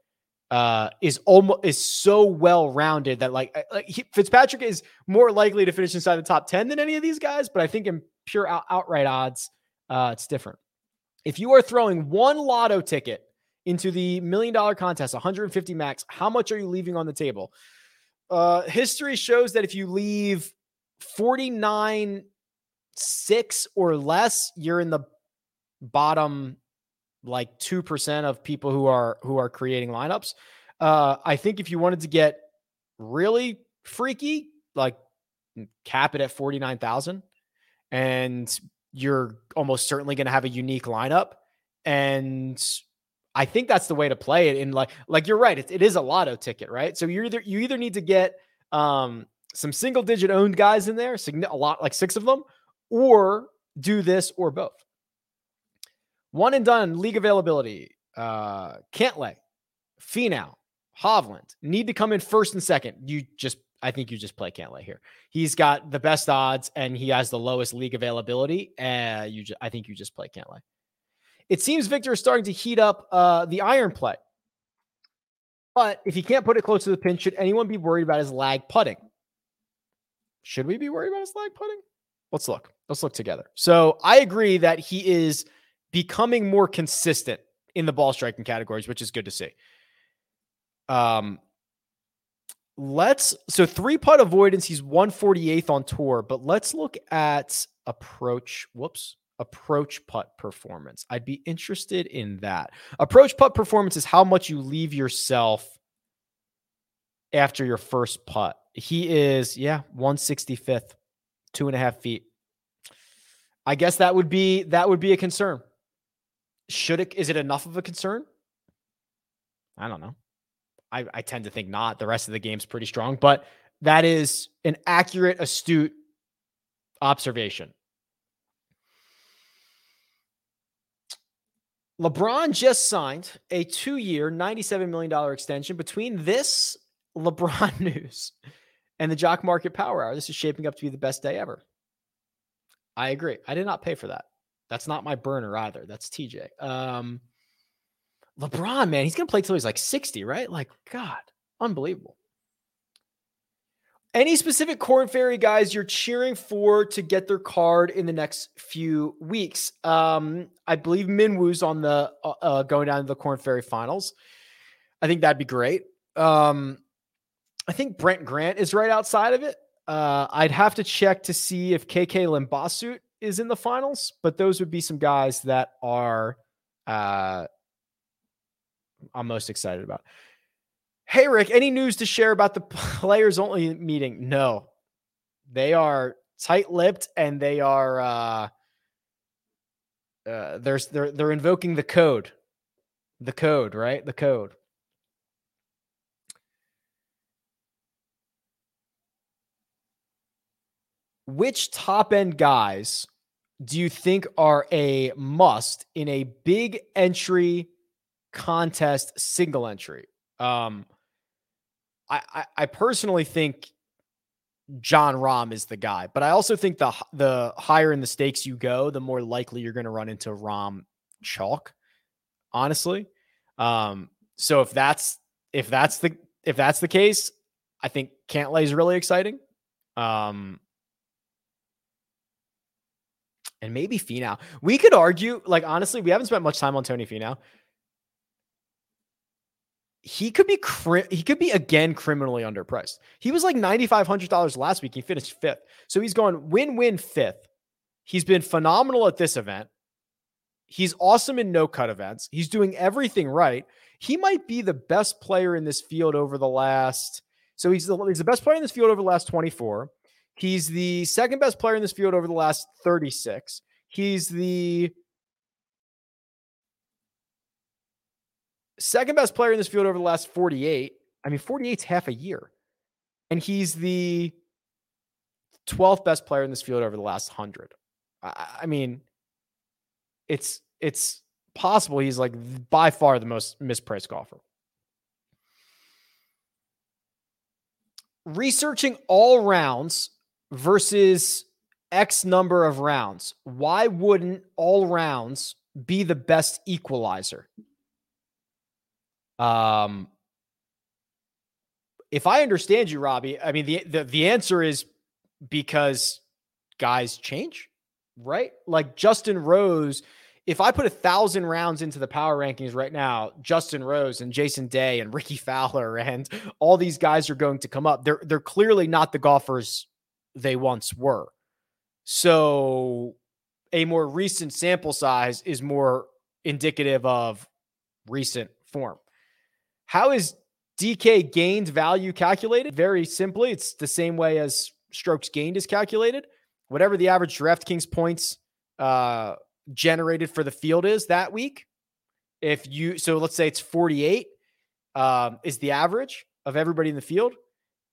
uh, is almost is so well rounded that like, like he, Fitzpatrick is more likely to finish inside the top ten than any of these guys. But I think in pure out, outright odds, uh, it's different. If you are throwing one lotto ticket into the million dollar contest, 150 max, how much are you leaving on the table? Uh, history shows that if you leave 49 six or less, you're in the bottom like 2% of people who are who are creating lineups. Uh, I think if you wanted to get really freaky, like cap it at 49,000 and you're almost certainly going to have a unique lineup and I think that's the way to play it in like like you're right it, it is a lotto ticket right so you either you either need to get um some single digit owned guys in there a lot like six of them or do this or both one and done league availability. Uh, Cantlay, Finau, Hovland need to come in first and second. You just, I think you just play Cantlay here. He's got the best odds and he has the lowest league availability. Uh, you, just, I think you just play Cantlay. It seems Viktor is starting to heat up uh, the iron play. But if he can't put it close to the pin, should anyone be worried about his lag putting? Should we be worried about his lag putting? Let's look. Let's look together. So I agree that he is becoming more consistent in the ball striking categories, which is good to see. Um, let's so three putt avoidance. He's 148th on tour, but let's look at approach. Whoops. Approach putt performance. I'd be interested in that. Approach putt performance is how much you leave yourself after your first putt. He is, yeah, 165th, two and a half feet. I guess that would be that would be a concern. Should it is it enough of a concern? I don't know. I, I tend to think not. The rest of the game's pretty strong, but that is an accurate, astute observation. LeBron just signed a two year, $97 million extension between this LeBron news and the Jock Market Power Hour. This is shaping up to be the best day ever. I agree. I did not pay for that. That's not my burner either. That's TJ. Um, LeBron, man, he's going to play till he's like 60, right? Like, God, unbelievable. Any specific Korn Ferry guys you're cheering for to get their card in the next few weeks? Um, I believe Minwoo's on the uh, uh, going down to the Korn Ferry finals. I think that'd be great. Um, I think Brent Grant is right outside of it. Uh, I'd have to check to see if KK Limbhasut is in the finals, but those would be some guys that are uh, I'm most excited about. Hey, Rick, any news to share about the players only meeting? No, they are tight lipped and they are, uh, uh, there's, they're, they're invoking the code, the code, right? The code. Which top end guys do you think are a must in a big entry contest single entry? Um, I, I, I personally think Jon Rahm is the guy, but I also think the the higher in the stakes you go, the more likely you're going to run into Rom chalk. Honestly, um, so if that's if that's the if that's the case, I think Cantlay is really exciting. Um, and maybe Finau. We could argue, like honestly, we haven't spent much time on Tony Finau he could be cri- he could be again criminally underpriced. He was like ninety five hundred dollars last week. He finished fifth, so he's going win win fifth. He's been phenomenal at this event. He's awesome in no cut events. He's doing everything right. He might be the best player in this field over the last. So he's the, he's the best player in this field over the last twenty four. He's the second best player in this field over the last thirty six. He's the second best player in this field over the last 48. I mean, 48's half a year. And he's the 12th best player in this field over the last 100. I, I mean, it's it's possible he's like by far the most mispriced golfer. Researching all rounds versus X number of rounds. Why wouldn't all rounds be the best equalizer? Um, if I understand you, Robbie, I mean the, the the answer is because guys change, right? Like Justin Rose. If I put a thousand rounds into the power rankings right now, Justin Rose and Jason Day and Rickie Fowler and all these guys are going to come up. They're they're clearly not the golfers they once were. So a more recent sample size is more indicative of recent form. How is DK gained value calculated? Very simply, it's the same way as strokes gained is calculated. Whatever the average DraftKings points uh, generated for the field is that week. If you, so let's say it's 48 um, is the average of everybody in the field.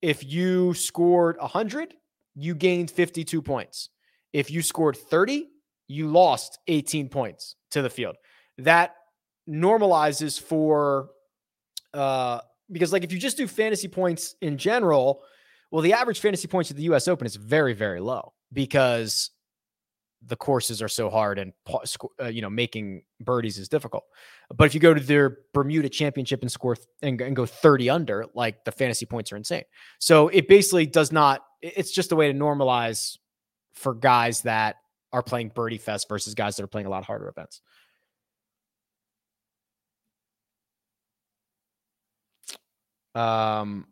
If you scored 100, you gained 52 points. If you scored 30, you lost 18 points to the field. That normalizes for uh, because like if you just do fantasy points in general, well, the average fantasy points at the U.S. Open is very, very low because the courses are so hard and uh, you know making birdies is difficult. But if you go to their Bermuda Championship and score th- and, and, go 30 under, like the fantasy points are insane. So it basically does not. It's just a way to normalize for guys that are playing Birdie Fest versus guys that are playing a lot harder events. Um,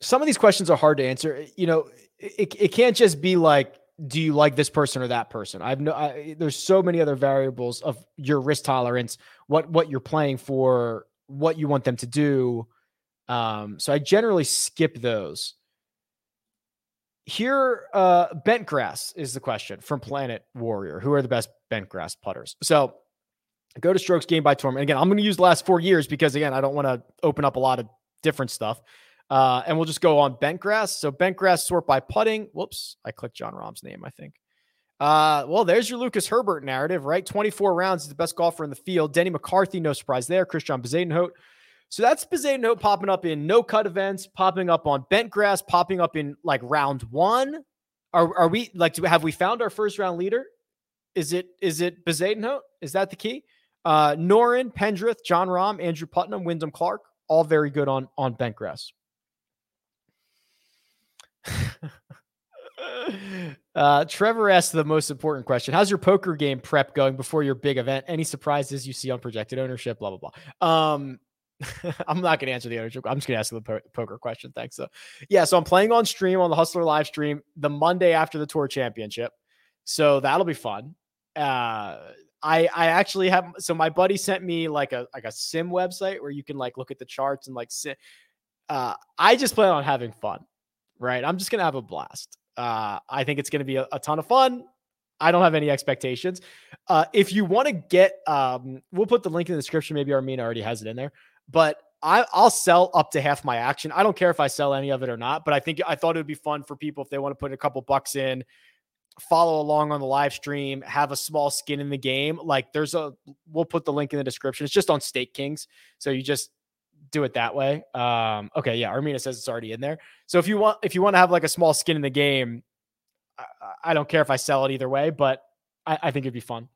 some of these questions are hard to answer. You know, it, it can't just be like, do you like this person or that person? I've no, I, there's so many other variables of your risk tolerance, what, what you're playing for, what you want them to do. Um, so I generally skip those. Here, uh, bent grass is the question from Planet Warrior. Who are the best bent grass putters? So go to strokes gained by tournament. Again, I'm going to use the last four years because again, I don't want to open up a lot of different stuff. Uh, and we'll just go on bent grass. So bent grass sort by putting. Whoops, I clicked Jon Rahm's name, I think. Uh, well, there's your Lucas Herbert narrative, right? 24 rounds, he's the best golfer in the field. Denny McCarthy, no surprise there. Christiaan Bezuidenhout. So that's Bezuidenhout popping up in no cut events, popping up on bent grass, popping up in like round one. Are, are we like, do, have we found our first round leader? Is it is it Bezuidenhout? Is that the key? Uh, Noren, Pendrith, John Rahm, Andrew Putnam, Wyndham Clark, all very good on on bent grass. Uh, Trevor asked the most important question: How's your poker game prep going before your big event? Any surprises you see on projected ownership? Blah blah blah. Um, I'm not going to answer the ownership. I'm just going to ask the po- poker question. Thanks. So, yeah, so I'm playing on stream on the Hustler live stream the Monday after the Tour Championship, so that'll be fun. Uh, I I actually have so my buddy sent me like a like a sim website where you can like look at the charts and like sit. Uh, I just plan on having fun right? I'm just going to have a blast. Uh, I think it's going to be a, a, ton of fun. I don't have any expectations. Uh, if you want to get, um, we'll put the link in the description. Maybe Armina already has it in there, but I, I'll sell up to half my action. I don't care if I sell any of it or not, but I think I thought it would be fun for people if they want to put a couple bucks in, follow along on the live stream, have a small skin in the game. Like there's a, we'll put the link in the description. It's just on Stake Kings. So you just do it that way. Um, okay, yeah, Armina says it's already in there. So if you want, if you want to have like a small skin in the game, I, I don't care if I sell it either way, but I, I think it'd be fun.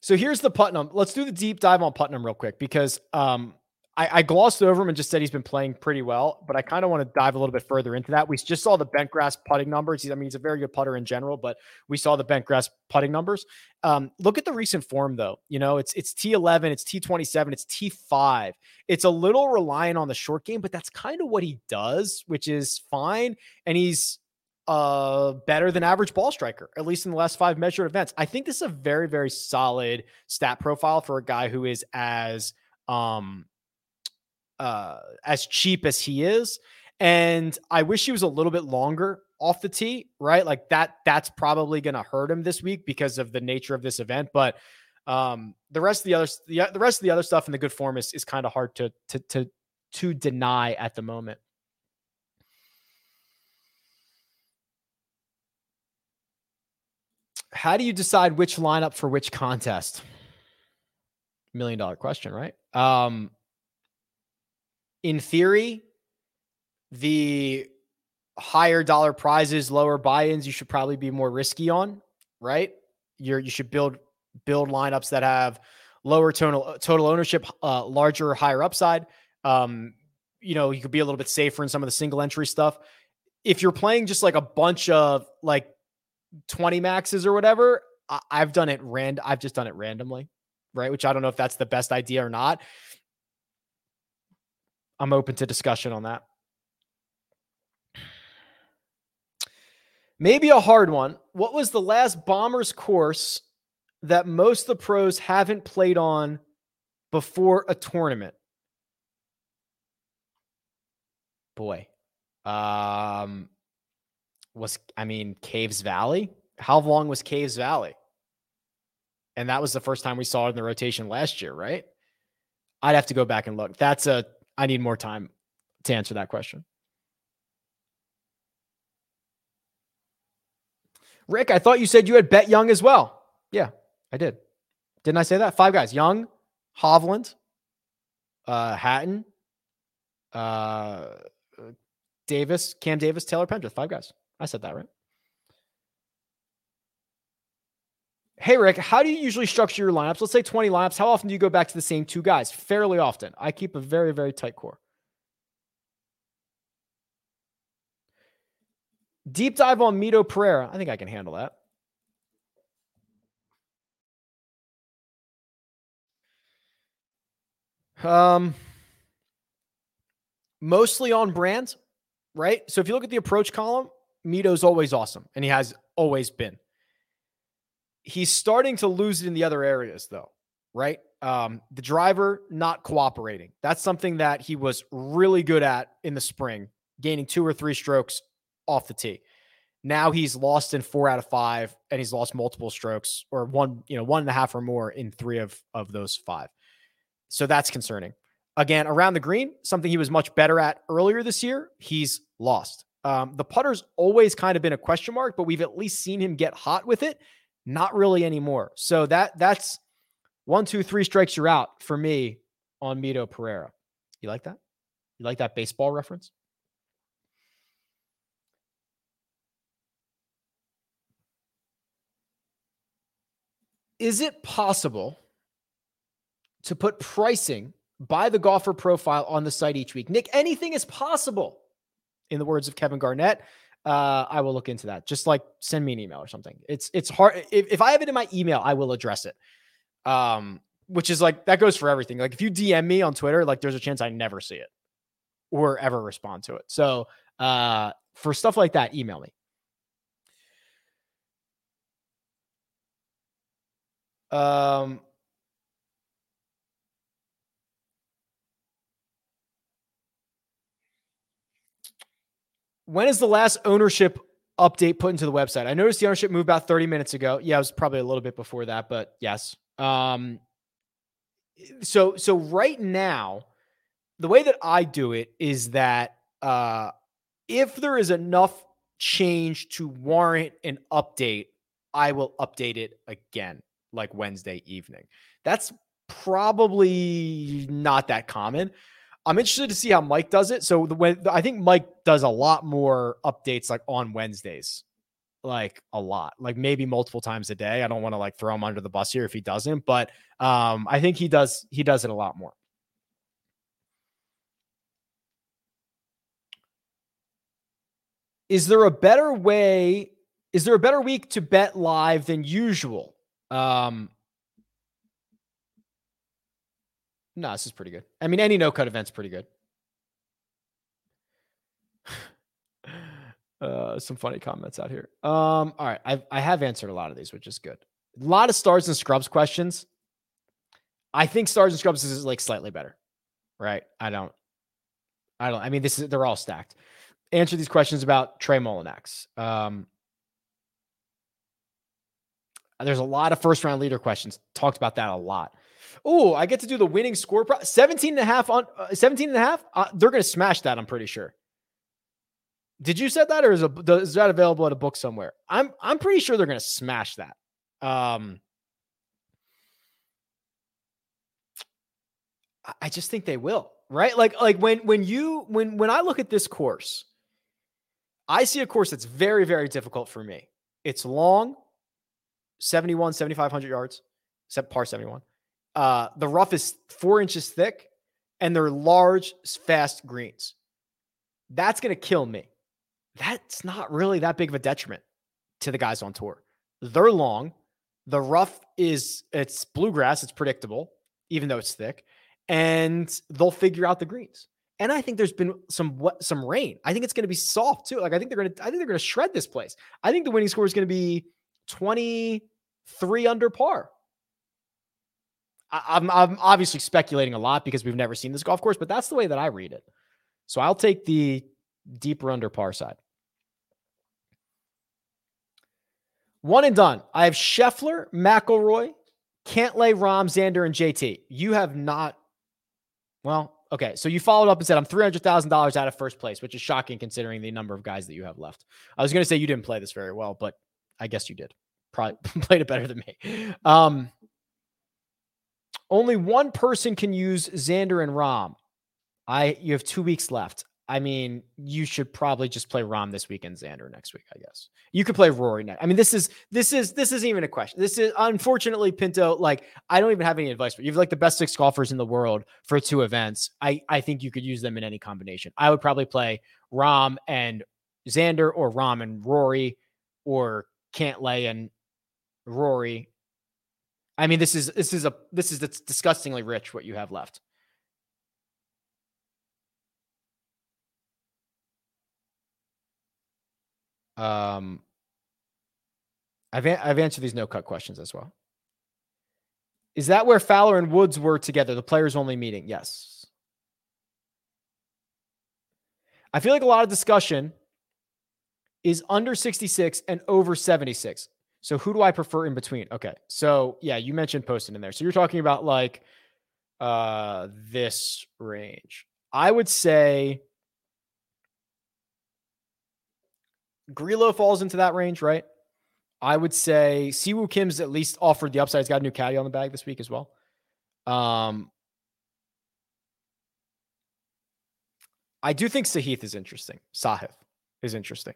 So here's the Putnam. Let's do the deep dive on Putnam real quick because um, I, I, glossed over him and just said he's been playing pretty well, but I kind of want to dive a little bit further into that. We just saw the bent grass putting numbers. I mean, he's a very good putter in general, but we saw the bent grass putting numbers. Um, look at the recent form, though. You know, it's it's T11, it's T27, it's T5. It's a little reliant on the short game, but that's kind of what he does, which is fine. And he's uh better than average ball striker, at least in the last five measured events. I think this is a very, very solid stat profile for a guy who is as um uh, as cheap as he is. And I wish he was a little bit longer off the tee, right? Like that, that's probably going to hurt him this week because of the nature of this event. But um, the rest of the other, the, the rest of the other stuff in the good form is, is kind of hard to, to, to, to deny at the moment. How do you decide which lineup for which contest? Million dollar question, right? Um, in theory, the higher dollar prizes, lower buy-ins, you should probably be more risky on, right? You're you should build build lineups that have lower total total ownership, uh, larger, higher upside. Um, you know, you could be a little bit safer in some of the single entry stuff. If you're playing just like a bunch of like 20 maxes or whatever, I, I've done it rand. I've just done it randomly, right? Which I don't know if that's the best idea or not. I'm open to discussion on that. Maybe a hard one. What was the last Bombers course that most of the pros haven't played on before a tournament? Boy. Um was I mean Caves Valley? How long was Caves Valley? And that was the first time we saw it in the rotation last year, right? I'd have to go back and look. That's a I need more time to answer that question. Rick, I thought you said you had bet Young as well. Yeah, I did. Didn't I say that? Five guys: Young, Hovland, uh, Hatton, uh, Davis, Cam Davis, Taylor Pendrith, five guys. I said that right. Hey, Rick, how do you usually structure your lineups? Let's say 20 lineups. How often do you go back to the same two guys? Fairly often. I keep a very, very tight core. Deep dive on Mito Pereira. I think I can handle that. Um, mostly on brand, right? So if you look at the approach column, Mito's always awesome, and he has always been he's starting to lose it in the other areas, though, right? Um, the driver not cooperating. That's something that he was really good at in the spring, gaining two or three strokes off the tee. Now he's lost in four out of five, and he's lost multiple strokes or one, you know, one and a half or more in three of of those five. So that's concerning. Again, around the green, something he was much better at earlier this year, he's lost. Um, the putter's always kind of been a question mark, but we've at least seen him get hot with it. Not really anymore. So that that's one, two, three strikes you're out for me on Mito Pereira. You like that? You like that baseball reference? Is it possible to put pricing by the golfer profile on the site each week? Nick, anything is possible, in the words of Kevin Garnett uh, I will look into that. Just like send me an email or something. It's it's hard. If, if I have it in my email, I will address it. Um, which is like that goes for everything. Like if you DM me on Twitter, like there's a chance I never see it or ever respond to it. So uh, for stuff like that, email me. Um, when is the last ownership update put into the website? I noticed the ownership moved about 30 minutes ago. Yeah, it was probably a little bit before that, but yes. Um, so so right now, the way that I do it is that uh, if there is enough change to warrant an update, I will update it again, like Wednesday evening. That's probably not that common. I'm interested to see how Mike does it. So the when I think Mike does a lot more updates like on Wednesdays, like a lot, like maybe multiple times a day. I don't want to like throw him under the bus here if he doesn't, but um, I think he does. He does it a lot more. Is there a better way? Is there a better week to bet live than usual? Um, No, this is pretty good. I mean, any no cut event's pretty good. uh, some funny comments out here. Um, all right, I've I have answered a lot of these, which is good. A lot of stars and scrubs questions. I think stars and scrubs is like slightly better, right? I don't, I don't. I mean, this is they're all stacked. Answer these questions about Trey Mullinax. Um, there's a lot of first round leader questions. Talked about that a lot. Oh, I get to do the winning score. Pro- 17 and a half on uh, 17 and a half. Uh, they're going to smash that. I'm pretty sure. Did you set that or is, a, is that available at a book somewhere? I'm, I'm pretty sure they're going to smash that. Um, I just think they will, right? Like, like when, when you, when, when I look at this course, I see a course that's very, very difficult for me. It's long, 71, 7,500 yards, except par 71. Uh, the rough is four inches thick and they're large, fast greens. That's going to kill me. That's not really that big of a detriment to the guys on tour. They're long. The rough is it's bluegrass, it's predictable, even though it's thick, and they'll figure out the greens. And I think there's been some some rain. I think it's going to be soft too. Like I think they're going to I think they're going to shred this place. I think the winning score is going to be 23 under par. I'm, I'm obviously speculating a lot because we've never seen this golf course, but that's the way that I read it. So I'll take the deeper under par side. One and done. I have Scheffler, McIlroy, Cantlay, Rahm, Xander, and JT. You have not. Well, okay. So you followed up and said I'm three hundred thousand dollars out of first place, which is shocking considering the number of guys that you have left. I was going to say you didn't play this very well, but I guess you did. Probably played it better than me. Um, only one person can use Xander and Rahm. I you have two weeks left. I mean, you should probably just play Rahm this weekend, and Xander next week. I guess you could play Rory next. I mean, this is this is this isn't even a question. This is unfortunately Pinto. Like, I don't even have any advice for you. You have like the best six golfers in the world for two events. I I think you could use them in any combination. I would probably play Rahm and Xander, or Rahm and Rory, or Cantlay and Rory. I mean, this is this is a this is disgustingly rich what you have left. Um, I've I've answered these no cut questions as well. Is that where Fowler and Woods were together? The players only meeting? Yes. I feel like a lot of discussion is under 66 and over 76. So who do I prefer in between? Okay. So yeah, you mentioned Poston in there. So you're talking about like uh this range. I would say Grillo falls into that range, right? I would say Siwoo Kim's at least offered the upside. He's got a new caddy on the bag this week as well. Um, I do think Sahith is interesting. Sahith is interesting,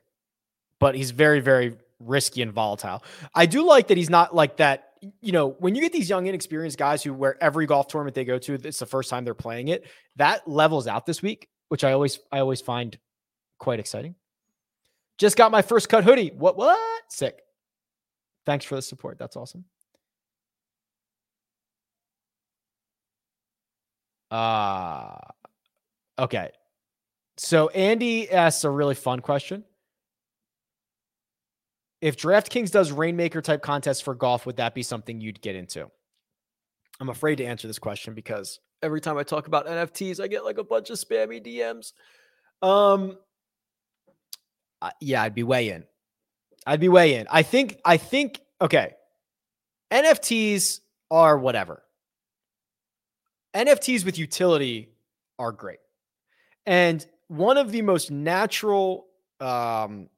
but he's very, very risky and volatile. I do like that he's not like that. You know, when you get these young, inexperienced guys who, where every golf tournament they go to, it's the first time they're playing it. That levels out this week, which I always, I always find quite exciting. Just got my first cut hoodie. What? What? Sick. Thanks for the support. That's awesome. Uh okay. So Andy asks a really fun question. If DraftKings does Reignmaker type contests for golf, would that be something you'd get into? I'm afraid to answer this question because every time I talk about NFTs, I get like a bunch of spammy DMs. Um, uh, yeah, I'd be way in. I'd be way in. I think, I think, okay. NFTs are whatever. NFTs with utility are great. And one of the most natural um,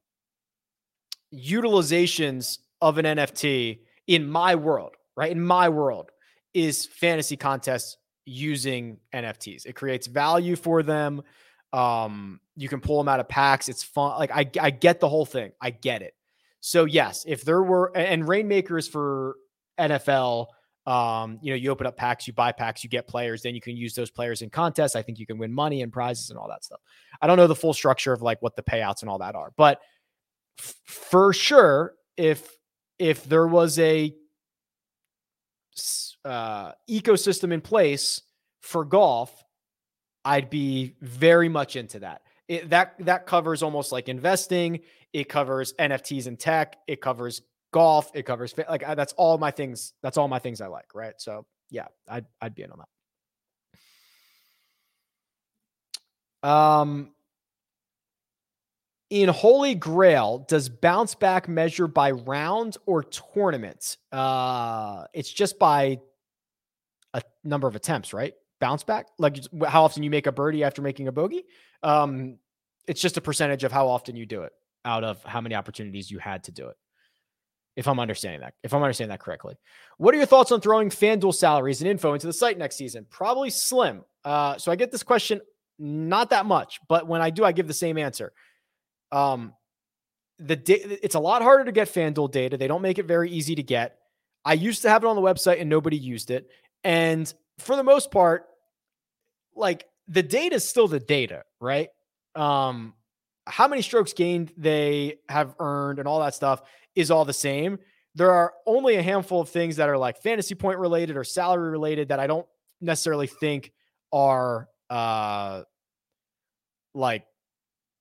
utilizations of an NFT in my world, right? In my world, is fantasy contests using NFTs. It creates value for them. Um, you can pull them out of packs. It's fun. Like I, I get the whole thing. I get it. So yes, if there were and Reignmakers for NFL, um, you know, you open up packs, you buy packs, you get players, then you can use those players in contests. I think you can win money and prizes and all that stuff. I don't know the full structure of like what the payouts and all that are, but f- for sure, if if there was a uh, ecosystem in place for golf I'd be very much into that. It, that that covers almost like investing. It covers NFTs and tech. It covers golf. It covers like that's all my things. That's all my things I like. Right. So yeah, I'd I'd be in on that. Um, in Holy Grail, does bounce back measure by round or tournament? Uh, it's just by a number of attempts, right? bounce back, like how often you make a birdie after making a bogey. Um, it's just a percentage of how often you do it out of how many opportunities you had to do it. If I'm understanding that, if I'm understanding that correctly, what are your thoughts on throwing FanDuel salaries and info into the site next season? Probably slim. Uh, so I get this question not that much, but when I do, I give the same answer. Um, the da- it's a lot harder to get FanDuel data. They don't make it very easy to get. I used to have it on the website and nobody used it. And for the most part, like the data is still the data, right? Um, how many strokes gained they have earned and all that stuff is all the same. There are only a handful of things that are like fantasy point related or salary related that I don't necessarily think are uh like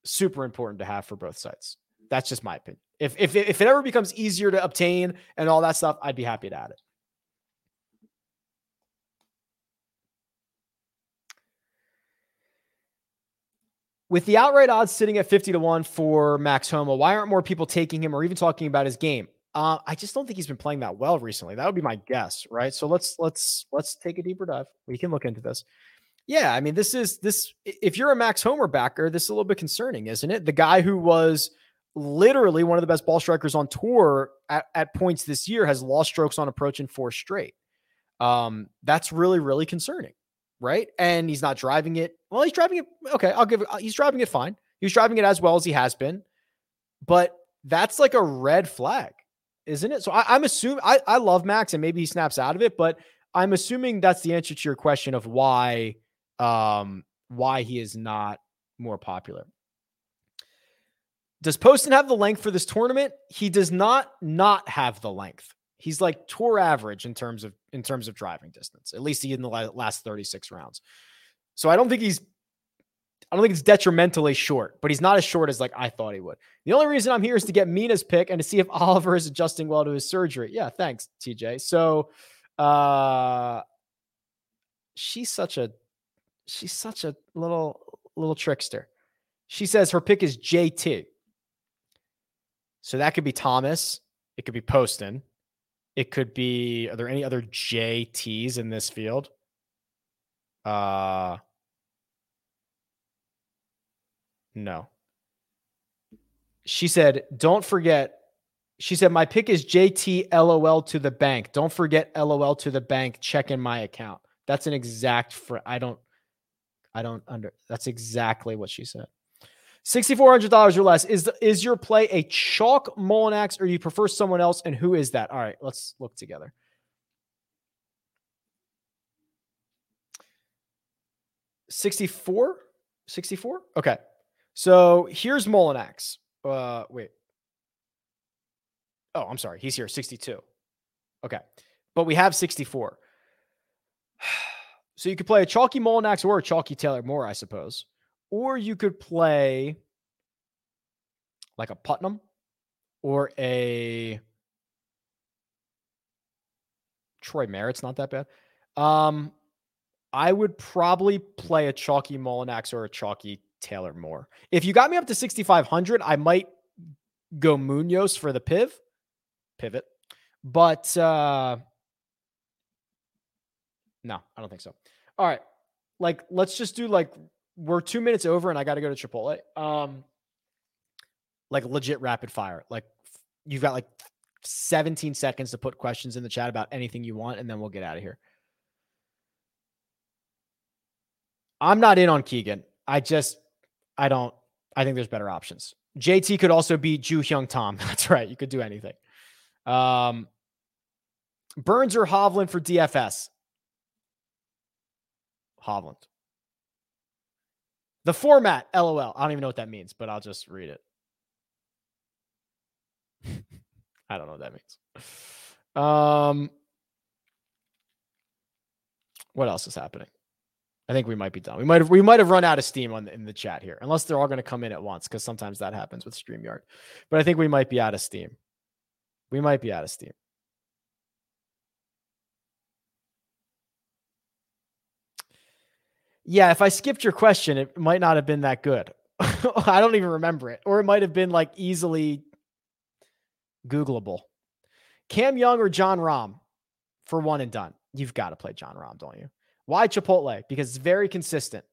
super important to have for both sites. That's just my opinion. If if if it ever becomes easier to obtain and all that stuff, I'd be happy to add it. With the outright odds sitting at 50 to 1 for Max Homa, why aren't more people taking him or even talking about his game? Uh, I just don't think he's been playing that well recently. That would be my guess, right? So let's let's let's take a deeper dive. We can look into this. Yeah, I mean, this is this. If you're a Max Homa backer, this is a little bit concerning, isn't it? The guy who was literally one of the best ball strikers on tour at, at points this year has lost strokes on approach in four straight. Um, that's really really concerning right? And he's not driving it. Well, he's driving it. Okay, I'll give. Uh, he's driving it fine. He's driving it as well as he has been, but that's like a red flag, isn't it? So I, am assuming I, I love Max and maybe he snaps out of it, but I'm assuming that's the answer to your question of why um why he is not more popular. Does Poston have the length for this tournament? He does not not have the length. He's like tour average in terms of in terms of driving distance. At least he in the last 36 rounds. So I don't think he's I don't think it's detrimentally short, but he's not as short as like I thought he would. The only reason I'm here is to get Mina's pick and to see if Oliver is adjusting well to his surgery. Yeah, thanks, TJ. So uh she's such a she's such a little little trickster. She says her pick is JT. So that could be Thomas. It could be Poston. It could be. Are there any other JTs in this field? Uh, no. She said, "Don't forget." She said, "My pick is JT LOL to the bank. Don't forget LOL to the bank. Check in my account." That's an exact. Fr- I don't. I don't under. That's exactly what she said. $6,400 or less. Is the, is your play a chalk Mullinax or you prefer someone else? And who is that? All right, let's look together. Sixty-four, sixty-four. Okay, so here's Mullinax. Uh, wait. Oh, I'm sorry. He's here. Sixty-two. Okay, but we have sixty-four. So you could play a chalky Mullinax or a chalky Taylor Moore, I suppose. Or you could play like a Putnam or a Troy Merritt's not that bad. Um, I would probably play a chalky Mullinax or a chalky Taylor Moore. If you got me up to 6,500, I might go Munoz for the piv, pivot. But uh, no, I don't think so. All right. Like, let's just do like we're two minutes over and I got to go to Chipotle. Um, like legit rapid fire. Like you've got like 17 seconds to put questions in the chat about anything you want, and then we'll get out of here. I'm not in on Keegan. I just, I don't, I think there's better options. JT could also be Ju Hyung Tom. That's right. You could do anything. Um, Burns or Hovland for DFS? Hovland. The format, LOL. I don't even know what that means, but I'll just read it. I don't know what that means. Um, what else is happening? I think we might be done. We might have we might have run out of steam on the, in the chat here, unless they're all going to come in at once, because sometimes that happens with Streamyard. But I think we might be out of steam. We might be out of steam. Yeah, if I skipped your question, it might not have been that good. I don't even remember it. Or it might have been like easily Googleable. Cam Young or Jon Rahm for one and done. You've got to play Jon Rahm, don't you? Why Chipotle? Because it's very consistent.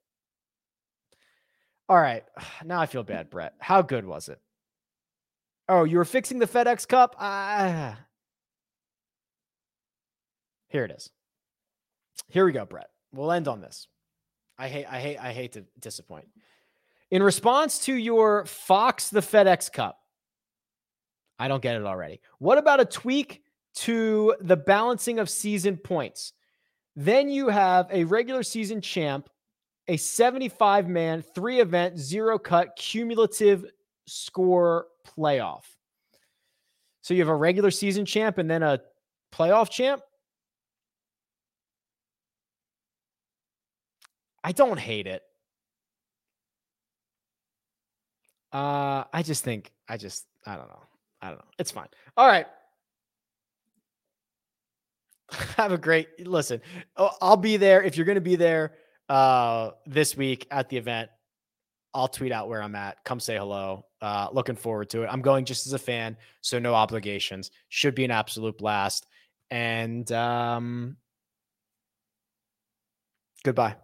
All right. Now I feel bad, Brett. How good was it? Oh, you were fixing the FedEx Cup? Ah. Here it is. Here we go, Brett. We'll end on this. I hate, I hate, I hate to disappoint. In response to your Fox the FedEx Cup, I don't get it already. What about a tweak to the balancing of season points? Then you have a regular season champ, a 75 man, three event, zero cut, cumulative score playoff. So you have a regular season champ and then a playoff champ. I don't hate it. Uh, I just think I just I don't know. I don't know. It's fine. All right. Have a great listen. Oh, I'll be there if you're going to be there uh, this week at the event. I'll tweet out where I'm at. Come say hello. Uh, looking forward to it. I'm going just as a fan, so no obligations. Should be an absolute blast. And um, goodbye.